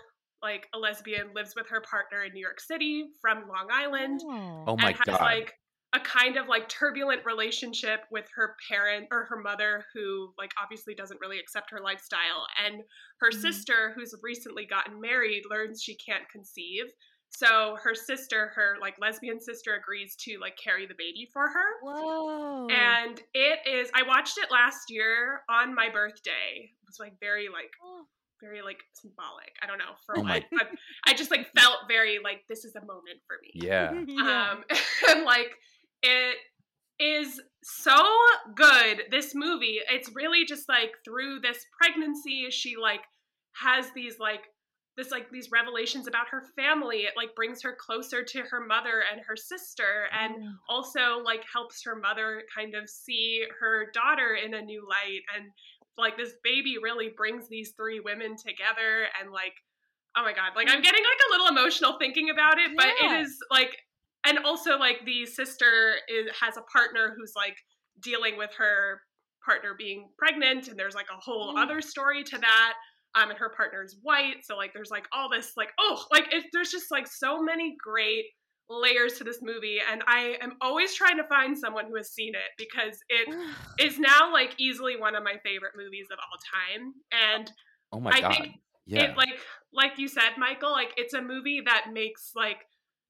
like a lesbian, lives with her partner in New York City from Long Island Oh. Oh my and has god. like a kind of like turbulent relationship with her parent or her mother who like obviously doesn't really accept her lifestyle and her Mhm. sister who's recently gotten married learns she can't conceive so her sister her like lesbian sister agrees to like carry the baby for her Whoa. and it is i watched it last year on my birthday it was like very like Oh. very like symbolic i don't know for Oh my- what but i just like felt very like this is a moment for me yeah. Yeah. um and like it is so good this movie it's really just like through this pregnancy she like has these like this like these revelations about her family it like brings her closer to her mother and her sister and Oh. also like helps her mother kind of see her daughter in a new light and like this baby really brings these three women together and like oh my god like i'm getting like a little emotional thinking about it but Yeah. it is like and also like the sister is has a partner who's like dealing with her partner being pregnant and there's like a whole Mm. other story to that Um, and her partner's white, so like there's like all this like oh like it, there's just like so many great layers to this movie and i am always trying to find someone who has seen it because it is now like easily one of my favorite movies of all time and Oh my I god. think yeah. it like like you said michael like it's a movie that makes like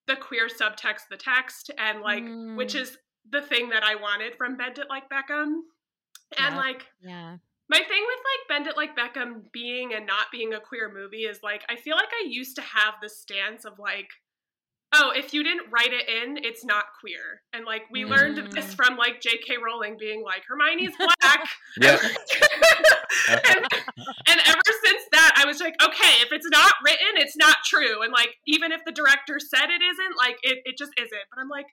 the queer subtext the text and like which Mm. is the thing that i wanted from bend it like beckham and Yep. like Yeah. My thing with like bend it like beckham being and not being a queer movie is like i feel like i used to have the stance of like oh if you didn't write it in it's not queer and like we learned Mm. this from like jk rowling being like hermione's black Yeah. and, and ever since that, I was like, okay, if it's not written, it's not true. And like, even if the director said it isn't, like, it, it just isn't. But I'm like,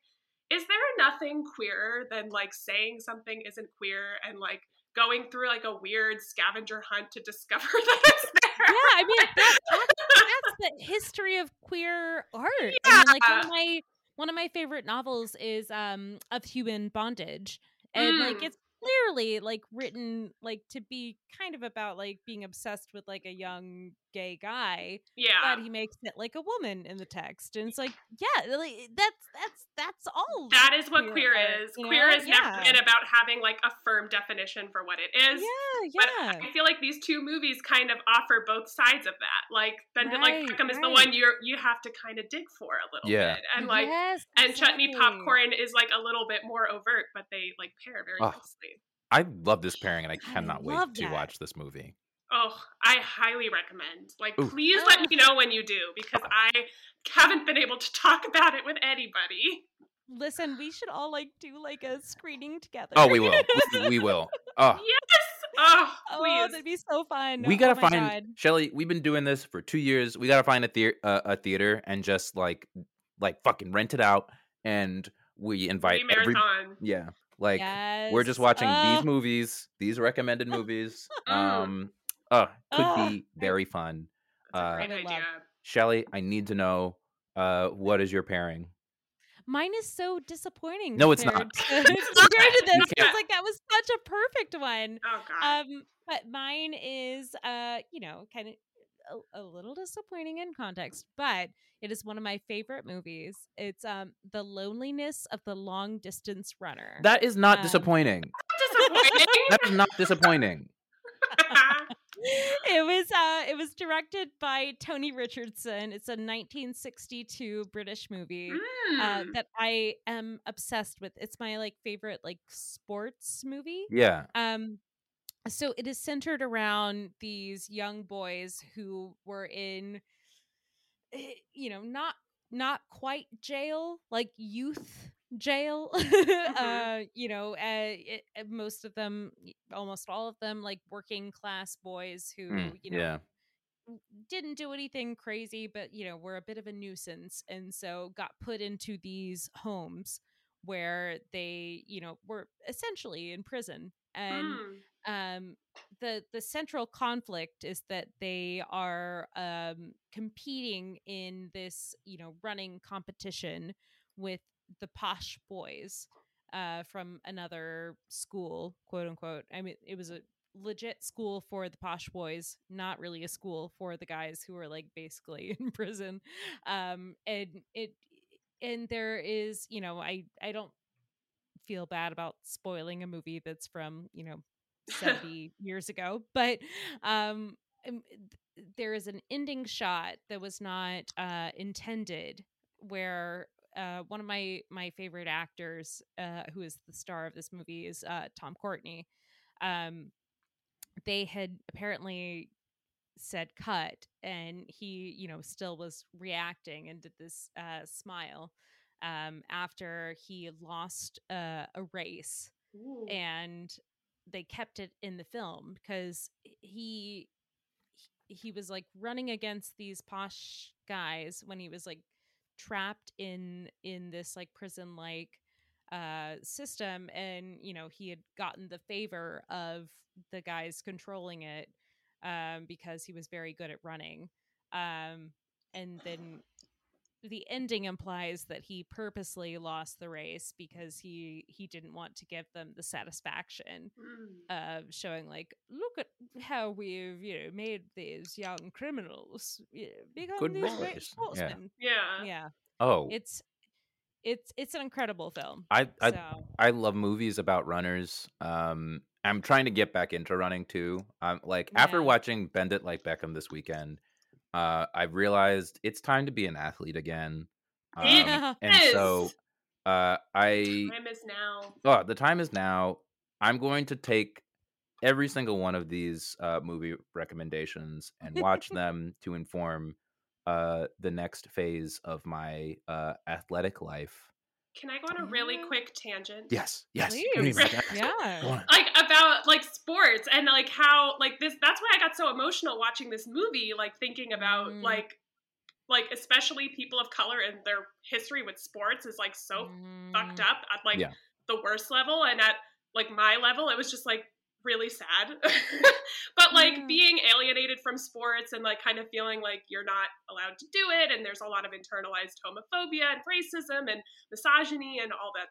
is there nothing queerer than like saying something isn't queer and like going through like a weird scavenger hunt to discover that it's there? yeah, I mean that's, that's the history of queer art. I mean, like one of my one of my favorite novels is um of human bondage, and like Mm. it's clearly like written like to be kind of about like being obsessed with like a young gay guy, yeah. but he makes it like a woman in the text, and it's like yeah, like, that's that's that's all. That is what queer queer is. you Queer know? is never Yeah. been about having like a firm definition for what it is. yeah, But yeah. I feel like these two movies kind of offer both sides of that. Like Bend It Like Right, Beckham is the one you you have to kind of dig for a little Yeah. bit, and like yes, and Chutney. Popcorn is like a little bit more overt, but they like pair very Oh. nicely. I love this pairing and I I cannot wait to that. watch this movie. Oh, I highly recommend. Like, Ooh. please let me know when you do because I haven't been able to talk about it with anybody. Listen, we should all like do like a screening together. Oh, we will. We, we will. Oh, Yes. Oh, please. Oh, please. that'd be so fun. we Oh gotta my find God. Shelley. We've been doing this for two years. We gotta find a theater, uh, a theater, and just like, like fucking rent it out, and we invite Movie every. Yeah, like we're just watching Oh, these movies, these recommended movies. Mm. Um, uh, could Ah, be very fun. That's a Uh, great idea. love- Shelley, I need to know, uh, what is your pairing? Mine is so disappointing. No, it's not. To, It's compared to this, can't- because like that was such a perfect one. Oh god. Um, but mine is uh, you know, kind of a, a little disappointing in context, but it is one of my favorite movies. It's um, the loneliness of the long distance runner. That is not Um, disappointing. Disappointing. That is not disappointing. it was uh it was directed by Tony Richardson. It's a 1962 British movie. Uh, Mm. that I am obsessed with. It's my like favorite like sports movie. Yeah. Um so it is centered around these young boys who were in eh, you know, not not quite jail, like youth jail. uh, you know, uh, it, uh, most of them, almost all of them, like working class boys who, Mm, you know, yeah. didn't do anything crazy, but you know, were a bit of a nuisance, and so got put into these homes where they, you know, were essentially in prison. And Mm. um, the the central conflict is that they are um, competing in this, you know, running competition with the posh boys uh, from another school, quote unquote. I mean, it was a legit school for the posh boys, not really a school for the guys who are like basically in prison. Um, and it and there is, you know, I I don't feel bad about spoiling a movie that's from, you know, 70 years ago, but um um, there is an ending shot that was not uh intended where uh, one of my my favorite actors, uh, who is the star of this movie, is uh, Tom Courtenay. Um, they had apparently said cut, and he, you know, still was reacting and did this uh, smile um, after he lost uh, a race, Ooh. and they kept it in the film because he he- he was like running against these posh guys when he was like trapped in in this like prison like uh system and you know he had gotten the favor of the guys controlling it um because he was very good at running um and then the ending implies that he purposely lost the race because he he didn't want to give them the satisfaction Mm. of showing like look at how we've you know made these young criminals you know, become Good these great boys. Yeah. sportsmen Yeah. yeah Oh, it's it's it's an incredible film I I so I love movies about runners. Um, I'm trying to get back into running too. Um, like after watching Bend It Like Beckham this weekend, uh, I realized it's time to be an athlete again. Um, and so, uh, I Time is now. oh, the time is now. I'm going to take every single one of these uh, movie recommendations and watch them to inform uh, the next phase of my uh, athletic life. Can I go on a really quick tangent? Yes, yes. Please. you don't even have to ask. Go yeah like about like sports and like how like this that's why i got so emotional watching this movie like thinking about Mm. like like especially people of color and their history with sports is like so fucked Mm. up at like Yeah. the worst level and at like my level it was just like really sad. But like Yeah. being alienated from sports and like kind of feeling like you're not allowed to do it and there's a lot of internalized homophobia and racism and misogyny and all that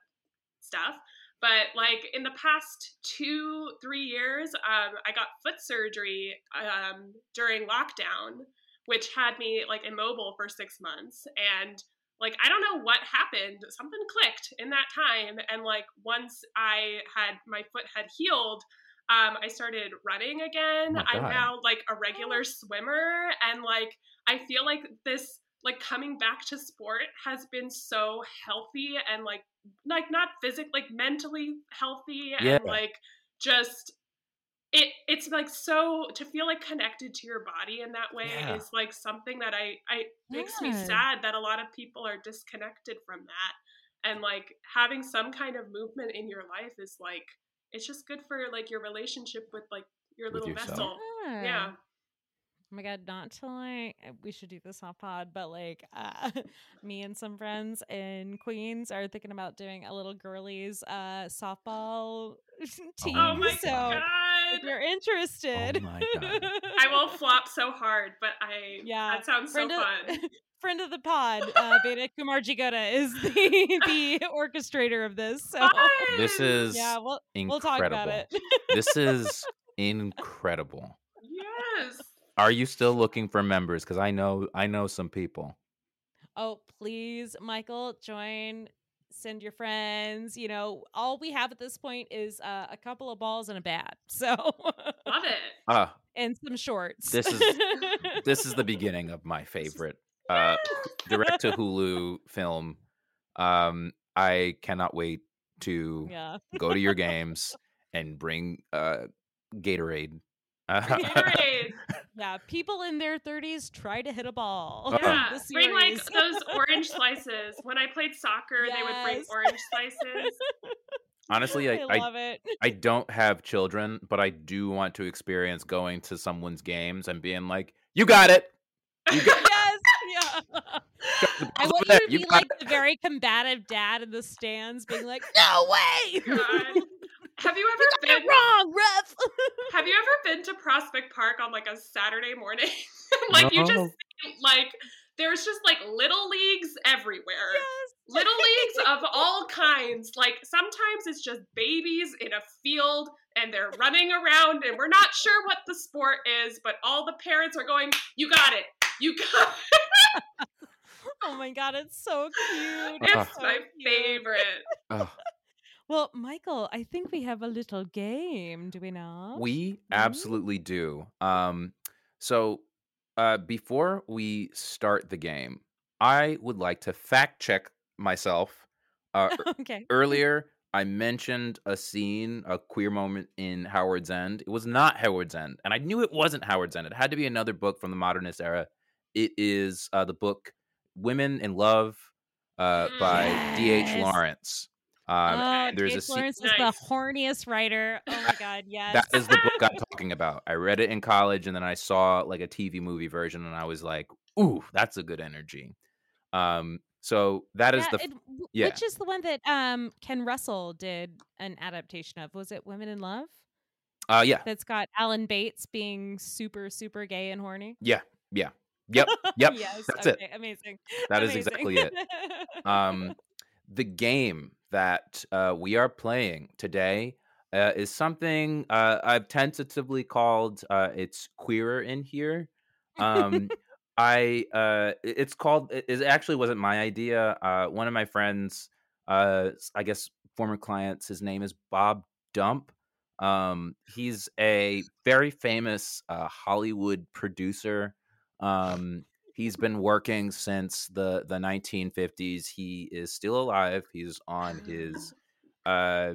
stuff. But like in the past two three years um, i got foot surgery um, during lockdown which had me like immobile for six months. And like i don't know what happened. Something clicked in that time. And like once i had my foot had healed um, i started running again. My i'm now like a regular swimmer and like i feel like this like coming back to sport has been so healthy and like like not physically like mentally healthy Yeah. and like just it it's like so to feel like connected to your body in that way Yeah. is like something that I I makes me sad that a lot of people are disconnected from that. And like having some kind of movement in your life is like it's just good for like your relationship with like your With little yourself. vessel yeah Oh my god, not to like we should do this off pod, but like uh me and some friends in Queens are thinking about doing a little girlies uh softball team. oh my so god if you're interested. Oh my God. I will flop so hard but I Yeah, that sounds so fun friend of the pod, uh Beta Kumar Jigoda is the the orchestrator of this. So This is yeah, we'll incredible. we'll talk about it. this is incredible. yes Are you still looking for members? Because I know I know some people. oh, please, Michael, join. Send your friends. You know, all we have at this point is uh, a couple of balls and a bat. So, love it Ah, and some shorts. This is- this is the beginning of my favorite uh direct to Hulu film. Um I cannot wait to yeah. go to your games and bring uh Gatorade. Uh, Gatorade. Yeah. People in their 30s try to hit a ball. Yeah, The bring like those orange slices. When I played soccer, they would bring orange slices. Honestly, I, I I love it. I don't have children, but I do want to experience going to someone's games and being like, "You got it." You got yes. Yeah. I want you to you be got like the very combative dad in the stands, being like, "No way! God. Have you You're ever been? wrong, ref." Have you ever been to Prospect Park on like a Saturday morning? like you just see, like there's just like little leagues everywhere. yes. Little leagues of all kinds. Like sometimes it's just babies in a field and they're running around and we're not sure what the sport is, but all the parents are going, "You got it. You got it." Oh my god, it's so cute. It's so my cute. favorite. Ugh. Well, Michael, I think we have a little game, do we not? We absolutely do. Um, so uh, before we start the game, I would like to fact check myself. Uh, okay. earlier, I mentioned a scene, a queer moment in Howards End. It was not Howards End, and I knew it wasn't Howards End. It had to be another book from the modernist era. It is uh, the book "Women in Love" uh, by D. H. Yes. Lawrence. Um, oh, there's a Jake scene- Lawrence is Nice. the horniest writer. Oh my god, yes. That is the book I'm talking about. I read it in college and then I saw like a TV movie version and I was like, "Ooh, that's a good energy." Um so that is Yeah, the f- it- yeah. Which is the one that um Ken Russell did an adaptation of? Was it Women in Love? uh yeah. That's got Alan Bates being super super gay and horny. Yeah. Yeah. Yep, yep. yes. That's okay, it. Amazing. That is Amazing. exactly it. Um, the game that uh, we are playing today uh, is something uh, I've tentatively called uh, "It's Queerer in Here." Um, I uh, it's called. It, actually wasn't my idea. Uh, one of my friends, uh, I guess former clients, his name is Bob Dump. Um, he's a very famous uh, Hollywood producer. Um, he's been working since the the 1950s. He is still alive. He's on his uh,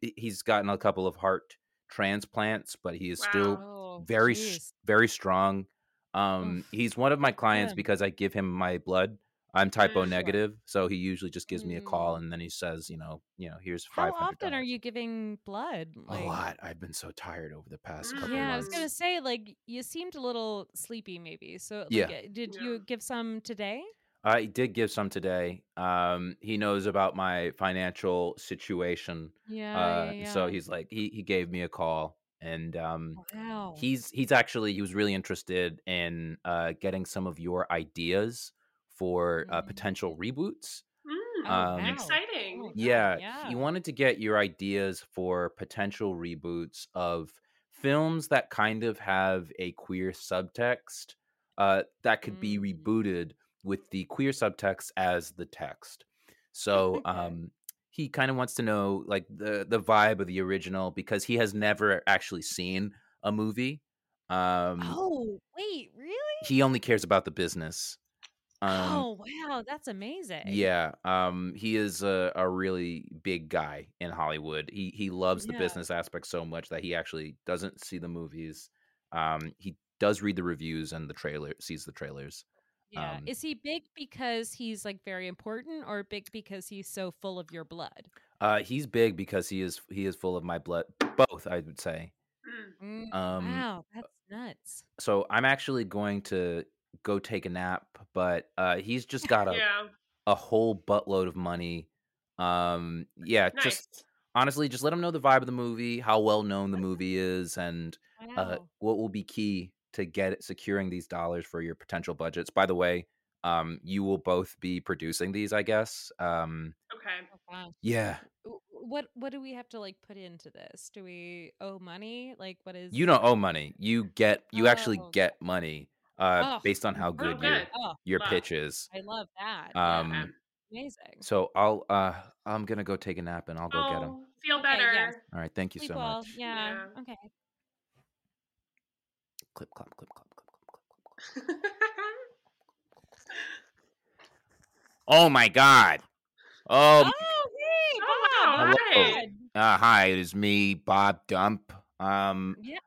he's gotten a couple of heart transplants, but he is still Oh, very jeez. very strong. Um, he's one of my clients because I give him my blood. I'm type O Mm. negative, so he usually just gives me a call Mm. and then he says, you know, you know, here's five. How often are you giving blood? A lot. I've been so tired over the past couple Yeah, I was gonna say like you seemed a little sleepy, maybe. So like, Yeah. uh, did Yeah. you give some today? I did give some today. Um, he knows about my financial situation, Yeah, uh, yeah, so he's like, he he gave me a call, and um, wow. he's he's actually he was really interested in uh, getting some of your ideas for uh, potential reboots. Mm, Oh, um, exciting. Oh, Yeah, yeah. he wanted to get your ideas for potential reboots of films that kind of have a queer subtext uh, that could be Mm. rebooted with the queer subtext as the text. So um, he kind of wants to know like the the vibe of the original because he has never actually seen a movie. Um, oh wait, really? He only cares about the business. Um, oh wow, that's amazing. yeah, um, he is a, a really big guy in Hollywood. He he loves the Yeah. business aspect so much that he actually doesn't see the movies. Um, he does read the reviews and the trailer, sees the trailers. Yeah. Um, Is he big because he's like very important, or big because he's so full of your blood? Uh, he's big because he is he is full of my blood. Both, I would say. Mm. Um, wow, that's nuts. So I'm actually going to go take a nap, but uh, he's just got a Yeah. a whole buttload of money. Um, yeah, Nice. just honestly, just let him know the vibe of the movie, how well known the movie is, and uh, what will be key to get securing these dollars for your potential budgets. By the way, um, you will both be producing these, I guess. Um, okay. Oh, yeah, What what do we have to like put into this? Do we owe money? Like what is you don't owe money. You get you actually Oh. get money uh, Oh, based on how Oh, good your good. Oh, your Love. pitch is. I love that. Um, yeah, amazing. So I'll uh, I'm gonna go take a nap and I'll go get him. Oh, feel Okay, better. All right, thank you Sleep so well. much. Yeah. Yeah. Okay. Clip, clap, clip, clap, clip, clap, clip, clap. Oh my God! Oh, Oh, hey, Oh, Bob. wow, hi. uh, hi, it is me, Bob Dump. Um, Yeah.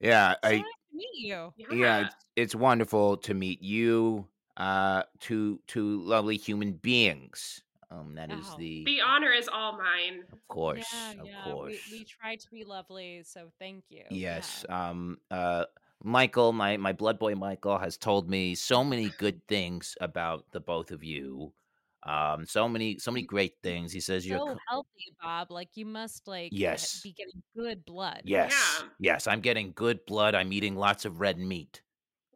yeah, I, nice to meet you. yeah, it's, it's wonderful to meet you. Uh, two two lovely human beings. Um, that is Oh. the, The honor is all mine. of course, yeah, of yeah. course. We, we try to be lovely, so thank you. Yes. Yeah. Um. Uh. Michael, my my blood boy Michael, has told me so many good things about the both of you. Um. So many, so many great things. He says you're. so healthy, Bob. Like you must like Yes. be getting good blood. Yes. Yeah. Yes. I'm getting good blood. I'm eating lots of red meat.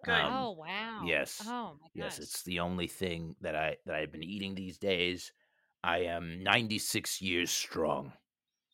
Good. Um, oh wow. yes. Oh my gosh. Yes, it's the only thing that I that I've been eating these days. I am 96 years strong.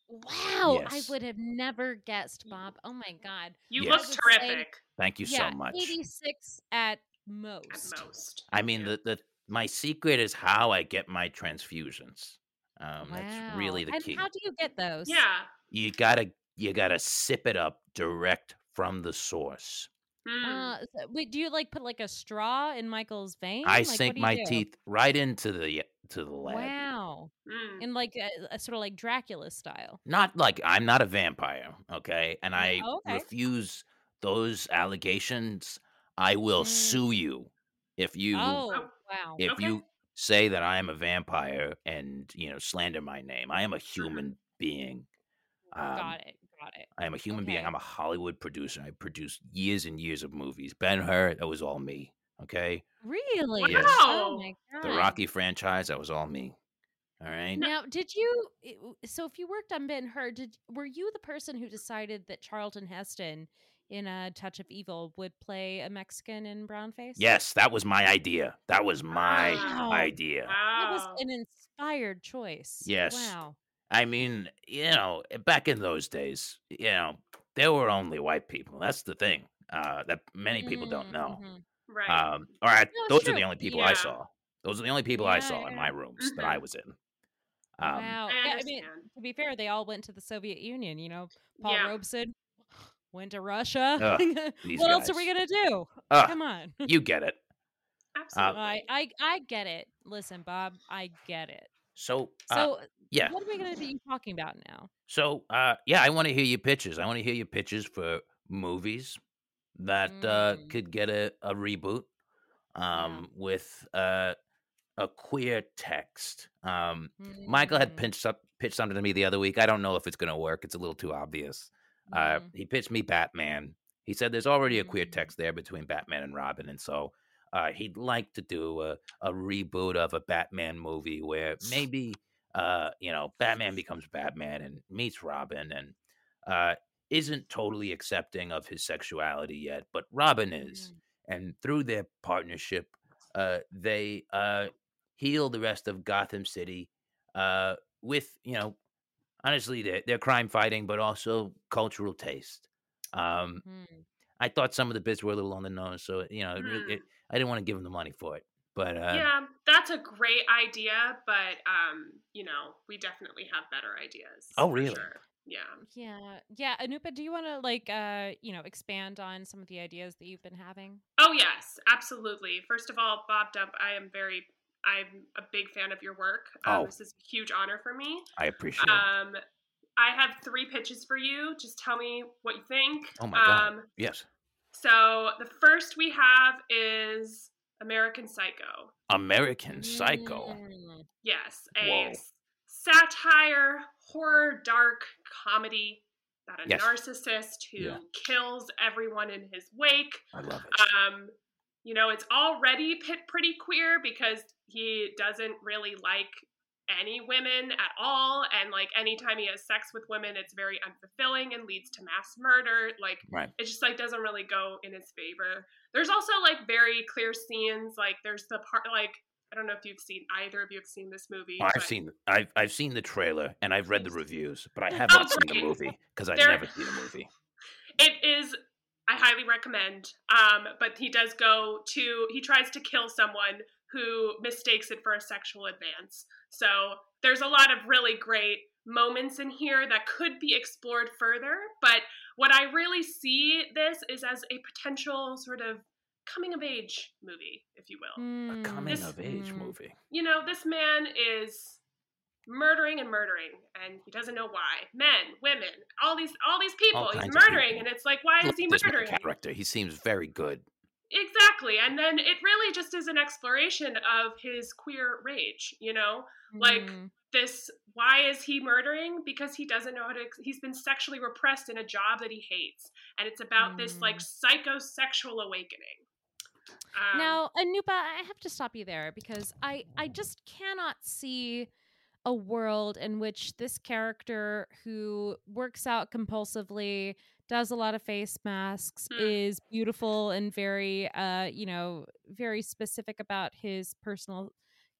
Wow, I would have never guessed, Bob. Oh my god. You Yes. look I would say- terrific Thank you yeah, so much. 86 at most. at most. most. I mean, the, the my secret is how I get my transfusions. Um, that's really the and key. how do you get those? Yeah. you gotta you gotta sip it up direct from the source. Mm. Uh, so- wait, do you like put like a straw in Michael's vein? I Like, sink my do? teeth right into the to the lab. Wow. Mm. In like a, a sort of like Dracula style. Not like I'm not a vampire, okay? And I Oh, okay. refuse those allegations. I will Mm. sue you if you Oh, wow. if okay. you say that I am a vampire and you know slander my name. I am a Mm-hmm. human being. Um, got it. Got it. I am a human being. I'm a Hollywood producer. I produced years and years of movies. Ben Hur, that was all me. Okay. Really? Yes. Oh Wow. my The. Rocky franchise, that was all me. All right. Now, did you? So, if you worked on Ben Hur, did were you the person who decided that Charlton Heston in a Touch of Evil would play a Mexican in brownface. Yes, that was my idea. That was my Wow. idea. that was an inspired choice. Yes. Wow. I mean, you know, back in those days, you know, there were only white people. That's the thing uh, that many people don't know. Mhm. Right. Um, all right, No, it's those are the only people Yeah. I saw. Those are the only people I Yeah, saw in my rooms that Mhm. I was in. Um, wow. I Yeah, I mean, to be fair, they all went to the Soviet Union. You know, Paul Yeah. Robeson went to Russia. Ugh, these what else are we gonna do? Ugh, Come on. you get it. Absolutely. I, I I get it. Listen, Bob, I get it. So, uh, So, yeah. what are we gonna be talking about now? So, uh, yeah, I want to hear your pitches. I want to hear your pitches for movies that uh, Mm. could get a, a reboot um, with uh, a queer text. Um, Michael had Mm, pitched up pitched something to me the other week. I don't know if it's going to work. It's a little too obvious. Uh, mm, he pitched me Batman. He said there's already a queer Mm. text there between Batman and Robin, and so uh, he'd like to do a, a reboot of a Batman movie where maybe uh, you know Batman becomes Batman and meets Robin and uh, isn't totally accepting of his sexuality yet, but Robin is, mm. and through their partnership, uh, they uh, heal the rest of Gotham City uh, with you know honestly their, their crime fighting, but also cultural taste. Um, Mm. I thought some of the bits were a little on the nose, so you know, it Mm. it, I didn't want to give them the money for it. But uh, yeah, that's a great idea, but um, you know, we definitely have better ideas. Oh, really? sure. Yeah. Yeah, yeah. Anupa, do you want to like, uh, you know, expand on some of the ideas that you've been having? Oh yes, absolutely. First of all, Bob Dump, I am very I'm a big fan of your work. Um, Oh. This is a huge honor for me. I appreciate it. Um, I have three pitches for you. Just tell me what you think. Oh my God. Um, Yes, so the first we have is American Psycho. American Psycho. Mm. Yes, a Whoa. satire, horror, dark comedy about a Yes. narcissist who Yeah. kills everyone in his wake. I love it. Um, you know, it's already pretty queer because he doesn't really like any women at all, and like anytime he has sex with women, it's very unfulfilling and leads to mass murder. Like right. it just like doesn't really go in his favor. There's also like very clear scenes. Like there's the part like I don't know if you've seen either of you have seen this movie. Oh, I've but seen I've I've seen the trailer and I've read the reviews, but I Oh, haven't seen the movie because I've There- never seen a movie. It is. I highly recommend. Um, but he does go to. He tries to kill someone who mistakes it for a sexual advance. So there's a lot of really great moments in here that could be explored further. But what I really see this is as a potential sort of coming of age movie, if you will. A Mm. coming This- of age Mm. movie. you know, this man is murdering and murdering, and he doesn't know why. Men, women, all these all these people, he's murdering, people. and it's like, why Look is he at this murdering? character. He seems very good. Exactly, and then it really just is an exploration of his queer rage. You know, like Mm. this. Why is he murdering? Because he doesn't know how to. He's been sexually repressed in a job that he hates, and it's about this like psychosexual awakening. Um, now, Anupa, I have to stop you there because I I just cannot see a world in which this character who works out compulsively, does a lot of face masks, Hmm. is beautiful and very uh, you know, very specific about his personal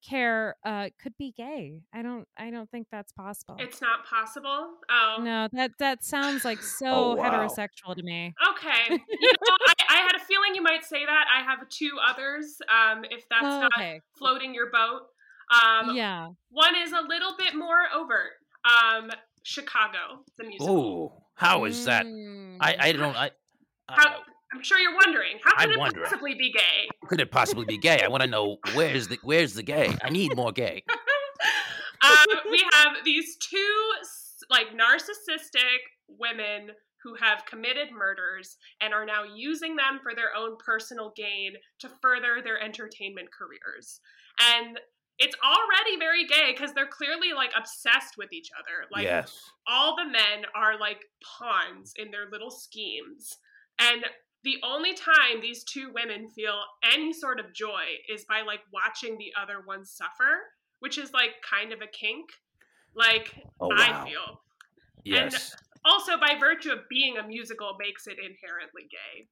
care uh could be gay. I don't I don't think that's possible. it's not possible. Oh no, that that sounds like so Oh, wow. heterosexual to me. Okay. You know, I, I had a feeling you might say that. I have two others, um, if that's Oh, not floating your boat. Um, yeah. One is a little bit more overt. Um, Chicago, the musical. Ooh, how is that? Mm. I I don't I. How, Uh, I'm sure you're wondering, how I'm could it wondering. possibly be gay? how could it possibly be gay? I want to know where's the where's the gay? I need more gay. um, we have these two like narcissistic women who have committed murders and are now using them for their own personal gain to further their entertainment careers. And it's already very gay because they're clearly like obsessed with each other. Like yes. all the men are like pawns in their little schemes. And the only time these two women feel any sort of joy is by like watching the other one suffer, which is like kind of a kink. Like Oh I feel. Yes. And also by virtue of being a musical makes it inherently gay.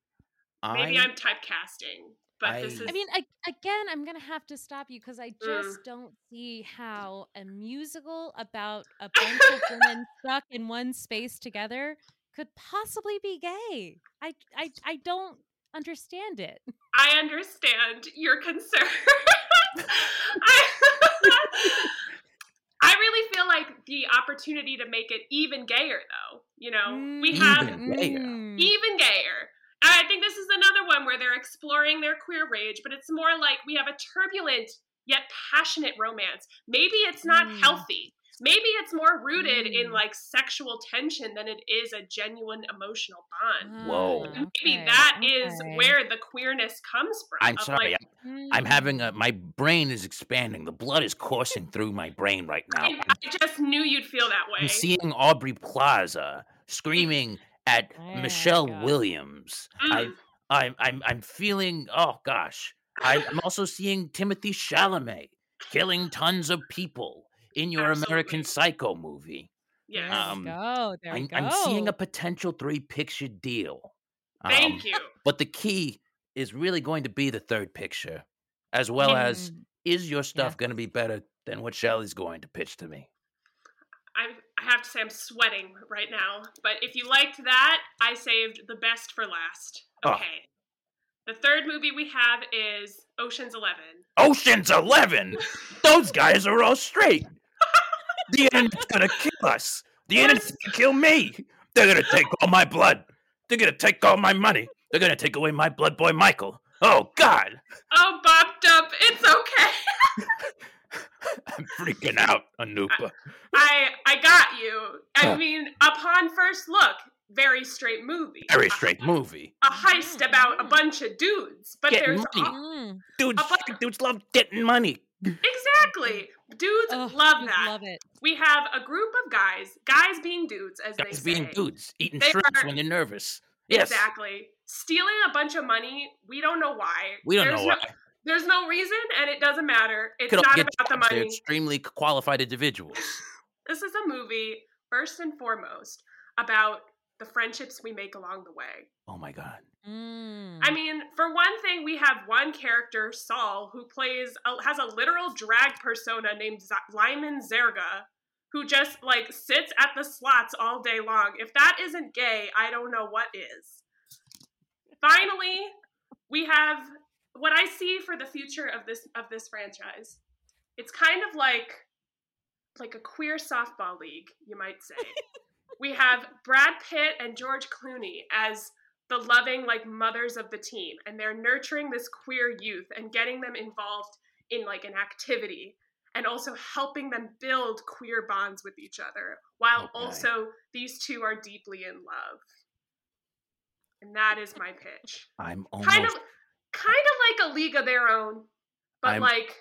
Maybe I- I'm typecasting, but this I- is I mean, I, again, I'm gonna have to stop you because I just Mm. don't see how a musical about a bunch of women stuck in one space together could possibly be gay. I, I, I don't understand it. I understand your concern. I, I really feel like the opportunity to make it even gayer, though. You know, we have Even gayer. Mm. even gayer. And I think this is another one where they're exploring their queer rage, but it's more like we have a turbulent yet passionate romance. Maybe it's not Mm. healthy. Maybe it's more rooted in Mm. like sexual tension than it is a genuine emotional bond. Whoa. And maybe okay, that is okay. where the queerness comes from. I'm sorry. like, I'm, I'm having Mm. a. My brain is expanding. The blood is coursing through my brain right now. I, I just knew you'd feel that way. I'm seeing Aubrey Plaza screaming at Oh, Michelle. Williams. I, Mm. I'm, I'm, I'm feeling. Oh gosh. I, I'm also seeing Timothée Chalamet killing tons of people in your American Psycho movie. Yes. There Um, we go. There we I'm, go. I'm seeing a potential three picture deal. Thank Um, you. But the key is really going to be the third picture, as well as Mm. is your stuff going to be better than what Shelley's going to pitch to me? I, I have to say I'm sweating right now. But if you liked that, I saved the best for last. Oh. Okay. The third movie we have is Ocean's Eleven. Ocean's Eleven. Those guys are all straight. The internet's gonna kill us. The internet's gonna kill me. They're gonna take all my blood. They're gonna take all my money. They're gonna take away my blood boy Michael. Oh God, Oh, Bob Dump, it's okay. I'm freaking out, Anupa. I I got you. I Huh. mean, upon first look, very straight movie. Very A- straight movie. A heist about a bunch of dudes, but Getting there's money. al- Mm. Dudes, A bu- dudes love getting money. exactly dudes Ugh, love that. Love it. We have a group of guys, guys being dudes, as Guys they say. Guys being dudes, eating They shrimps are- when they're nervous. Yes, Exactly. Stealing a bunch of money, we don't know why. we don't There's know no, why. There's no reason, and it doesn't matter. It's Could not get about the jobs. They're money. extremely qualified individuals. This is a movie, first and foremost, about the friendships we make along the way. Oh my God. Mm. I mean, for one thing, we have one character, Saul, who plays a, has a literal drag persona named Z- Lyman Zerga, who just like sits at the slots all day long. If that isn't gay, I don't know what is. Finally, we have what I see for the future of this of this franchise. It's kind of like like a queer softball league, you might say. we have Brad Pitt and George Clooney as the loving like mothers of the team and they're nurturing this queer youth and getting them involved in like an activity and also helping them build queer bonds with each other while Okay. also these two are deeply in love and that is my pitch I'm almost. kind of kind of like a league of their own but I'm- like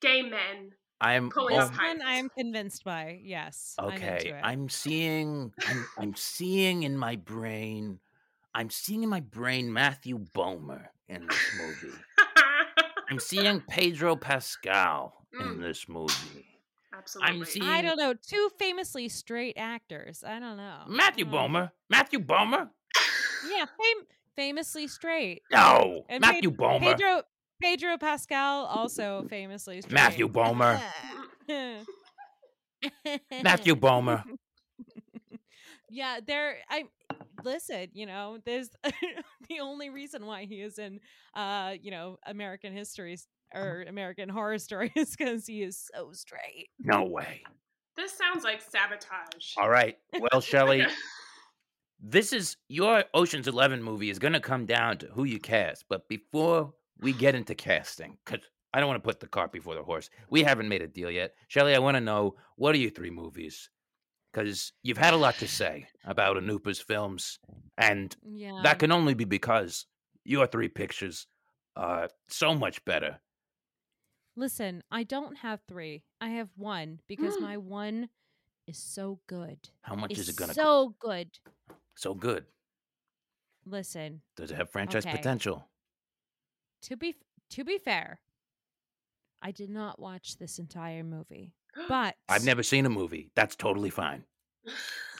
gay men I'm pulling This up al- high one I am convinced by. Yes. I'm Okay. I'm seeing, I'm, I'm seeing in my brain, I'm seeing in my brain Matthew Bomer in this movie. I'm seeing Pedro Pascal in Mm. this movie. absolutely I'm seeing- I don't know. Two famously straight actors. I don't know. Matthew Mm. Bomer, Matthew Bomer. Yeah, fam- famously straight. No, And Matthew Ped- Bomer. Pedro Pedro Pascal also famously straight. Matthew Bomer. Matthew Bomer. yeah, there. I listen. You know, there's the only reason why he is in, uh, you know, American history or American Horror Story is because he is so straight. No way. this sounds like sabotage All right. Well, Shelley, this is your Ocean's Eleven movie is going to come down to who you cast. But before we get into casting, because I don't want to put the cart before the horse, we haven't made a deal yet. Shelley, I want to know what are your three movies? Because you've had a lot to say about Anupa's films, and Yeah. that can only be because your three pictures are so much better. Listen, I don't have three. I have one because my one is so good. How much It's is it going to so good. So good? Listen, Does it have franchise Okay. potential? to be to be fair, I did not watch this entire movie, but I've never seen a movie. That's totally fine.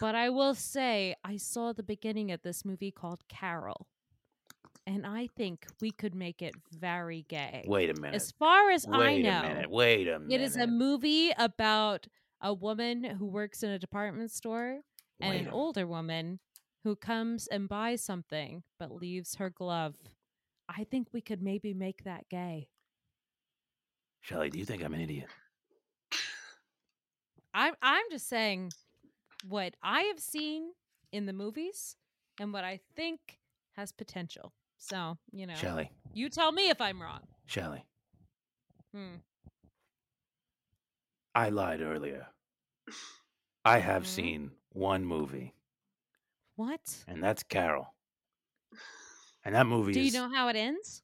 But I will say, I saw the beginning of this movie called Carol, and I think we could make it very gay. Wait a minute. As far as I Wait know, a minute. Wait a minute. it is a movie about a woman who works in a department store and an older woman who comes and buys something but leaves her glove. I think we could maybe make that gay. Shelley, do you think I'm an idiot? I'm I'm just saying what I have seen in the movies and what I think has potential. So, you know, Shelley, you tell me if I'm wrong. Shelley, Hmm. I lied earlier. I have Mhm. seen one movie, What? and that's Carol. And that movie Do you is. know how it ends?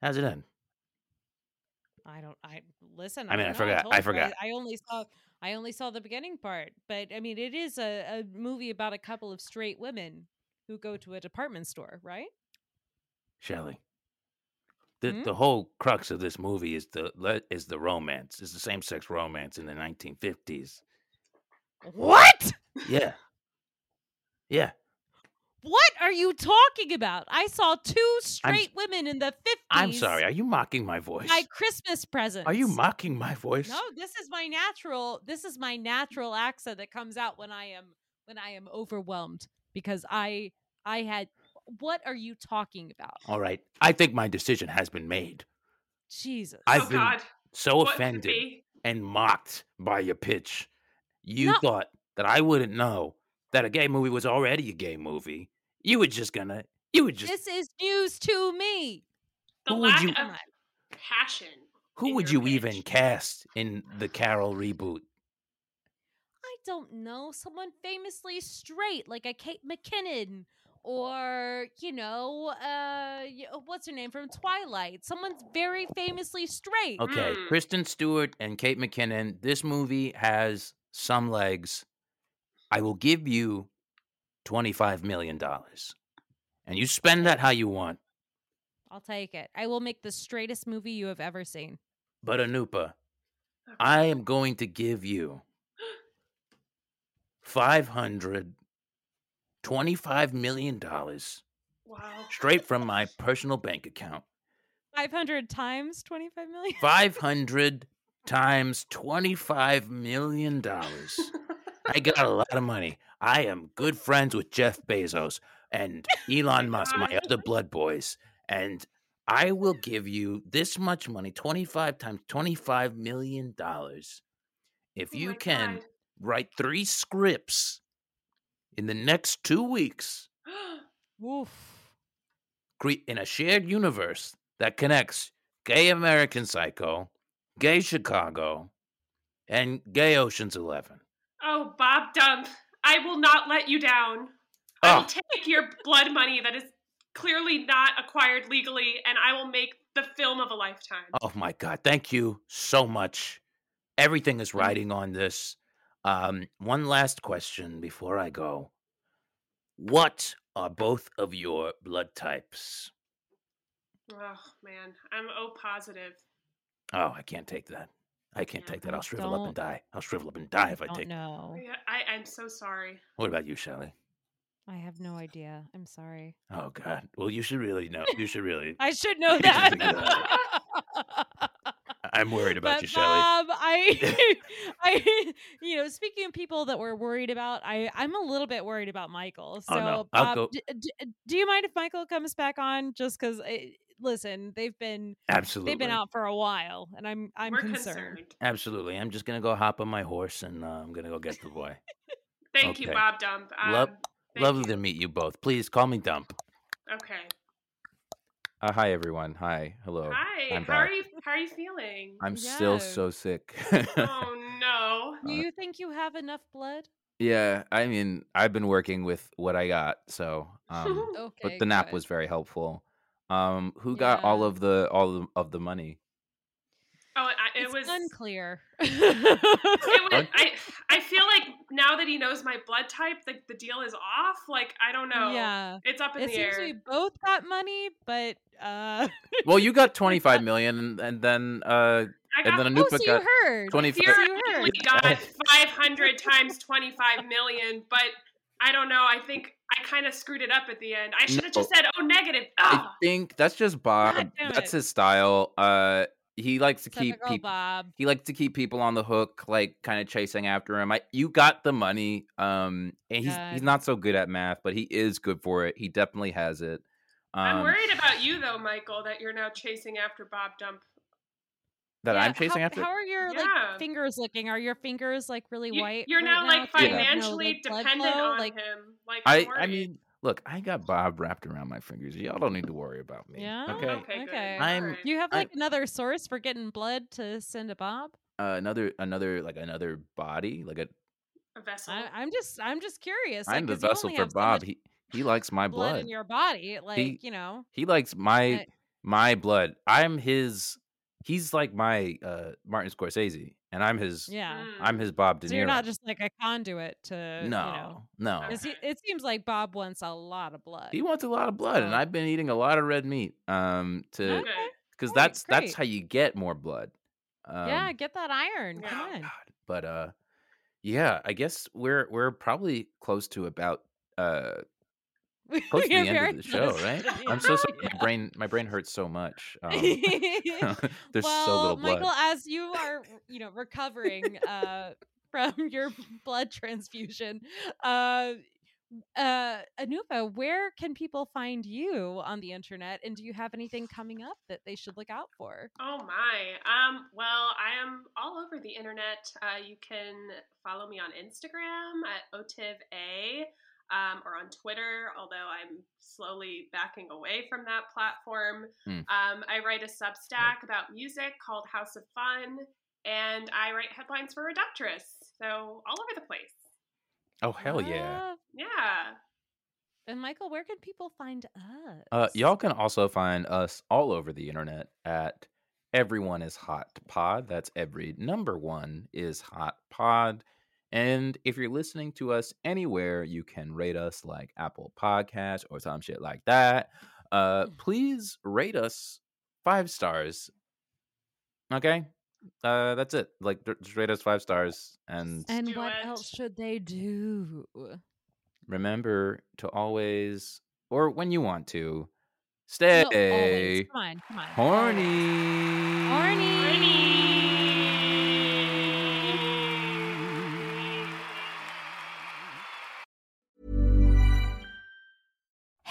How's it end? I don't. I listen. I mean, don't I forgot- told I forgot. I, only saw. I only saw the beginning part, but I mean, it is a, a movie about a couple of straight women who go to a department store, right? Shelley. The Hmm? the whole crux of this movie is the is the romance. It's the same sex romance in the 1950s. What? Yeah. Yeah. What are you talking about? I saw two straight women in the fifties. I'm sorry. Are you mocking my voice? My Christmas presents. Are you mocking my voice? No, this is my natural. This is my natural accent that comes out when I am when I am overwhelmed because I I had. What are you talking about? All right. I think my decision has been made. Jesus. I've oh been God. so What offended and mocked by your pitch. You No. thought that I wouldn't know that a gay movie was already a gay movie. You were just gonna. You were just. This is news to me. The Who would lack you- of passion. Who would your you even cast in the Carol reboot? I don't know. Someone famously straight, like a Kate McKinnon, or you know, uh, uh, what's her name from Twilight? Someone's very famously straight. Okay, Mm. Kristen Stewart and Kate McKinnon. This movie has some legs. I will give you twenty-five million dollars, and you spend that how you want. I'll take it. I will make the straightest movie you have ever seen. But Anupa, I am going to give you five hundred twenty-five million dollars Wow. straight from my personal bank account. Five hundred times twenty five million. Five hundred times twenty-five million dollars. I got a lot of money. I am good friends with Jeff Bezos and Elon Musk, my other blood boys. And I will give you this much money, 25 times $25 million, if Oh you can God. write three scripts in the next two weeks Woof. cre- in a shared universe that connects gay American Psycho, gay Chicago, and gay Ocean's Eleven. Oh, Bob Dump, I will not let you down. I will Oh. take your blood money that is clearly not acquired legally, and I will make the film of a lifetime. Oh my God! Thank you so much. Everything is riding on this. Um, one last question before I go. What are both of your blood types? Oh man, I'm O positive. Oh, I can't take that. I can't Yeah, take that. I I'll shrivel up and die. I'll shrivel up and die if I don't take. know. Yeah, I, I'm so sorry. What about you, Shelley? I have no idea. I'm sorry. Oh God. Well, you should really know. You should really. I should know that. I'm worried about but you, Shelley. Bob, I, I, you know, speaking of people that we're worried about, I, I'm a little bit worried about Michael. So, Oh, no. I'll Bob, go- d- d- do you mind if Michael comes back on? Just because, eh, listen, they've been Absolutely. they've been out for a while, and I'm I'm We're concerned. concerned. Absolutely. I'm just gonna go hop on my horse and uh, I'm gonna go get the boy. Thank you, Bob Dump. Um, Love- Lovely you. to meet you both. Please call me Dump. Okay. Uh, hi everyone. Hi. Hello. Hi. I'm how are you? How are you feeling? I'm still so sick. oh no. Do Uh, you think you have enough blood? yeah, I mean, I've been working with what I got, so um Okay, but the nap good. was very helpful. Um who got all of the all of, of the money? Oh, I, it It's was. unclear. It was. I. I feel like now that he knows my blood type, like the deal is off. Like I don't know. Yeah, It's up in it the seems air. we both got money, but uh, Well, you got 25 million and, and then uh got and then Oh, Anupa so you got heard. 25 So you theoretically heard. got 500 times 25 million, but I don't know. I think I kind of screwed it up at the end. I should have just said, oh, negative. I think that's just Bob. That's his style. Uh, he likes to keep people. Bob. He likes to keep people on the hook, like kind of chasing after him. I, you got the money. Um, and he's he's not so good at math, but he is good for it. He definitely has it. Um, I'm worried about you, though, Michael, that you're now chasing after Bob Dump. That Yeah, I'm chasing how, after. How are your Yeah. like fingers looking? Are your fingers like really You, white? you're right now, like, Do you have financially like, dependent flow? on Like, him. Like, I I'm I worried. mean, look, I got Bob wrapped around my fingers. Y'all don't need to worry about me. Yeah? Okay. Okay. Okay. I'm- Alright. Do you have I- like another source for getting blood to send to Bob? Uh, another another like another body, like a. a vessel. I, I'm just I'm just curious. I'm like, the 'cause you vessel for have so Bob. much He he likes my blood, blood. in your body. Like you know. He likes my I- my blood. I'm his. He's like my uh Martin Scorsese, and I'm his. Yeah. Mm. I'm his Bob De Niro. So you're not just like a conduit to no, You know, no. 'cause he- it seems like Bob wants a lot of blood. He wants a lot of blood, and I've been eating a lot of red meat. Um, to Okay. because Great, that's that's how you get more blood. Um, yeah, get that iron. Come oh, on. God. But uh, yeah, I guess we're we're probably close to about uh close to the end of the show, right? I'm so sorry. My brain my brain hurts so much. Um, there's well, so little blood. Michael, as you are, you know, recovering uh, from your blood transfusion, uh, uh, Anupa, where can people find you on the internet, and do you have anything coming up that they should look out for? Oh my. Um, well, I am all over the internet. Uh, you can follow me on Instagram at OTIVA um, or on Twitter, although I'm slowly backing away from that platform. Hmm. Um, I write a Substack about music called House of Fun, and I write headlines for Reductress. So all over the place. oh hell yeah! Ah, Yeah. And Michael, where can people find us? Uh, y'all can also find us all over the internet at Everyone is Hot Pod. That's every number one is Hot Pod. And if you're listening to us anywhere, you can rate us like Apple Podcast or some shit like that. Uh, please rate us five stars. Okay, uh, that's it. Like, just rate us five stars, and And what it. else should they do? remember to always, or when you want to, No, stay always. Come on, come on. horny. Horny.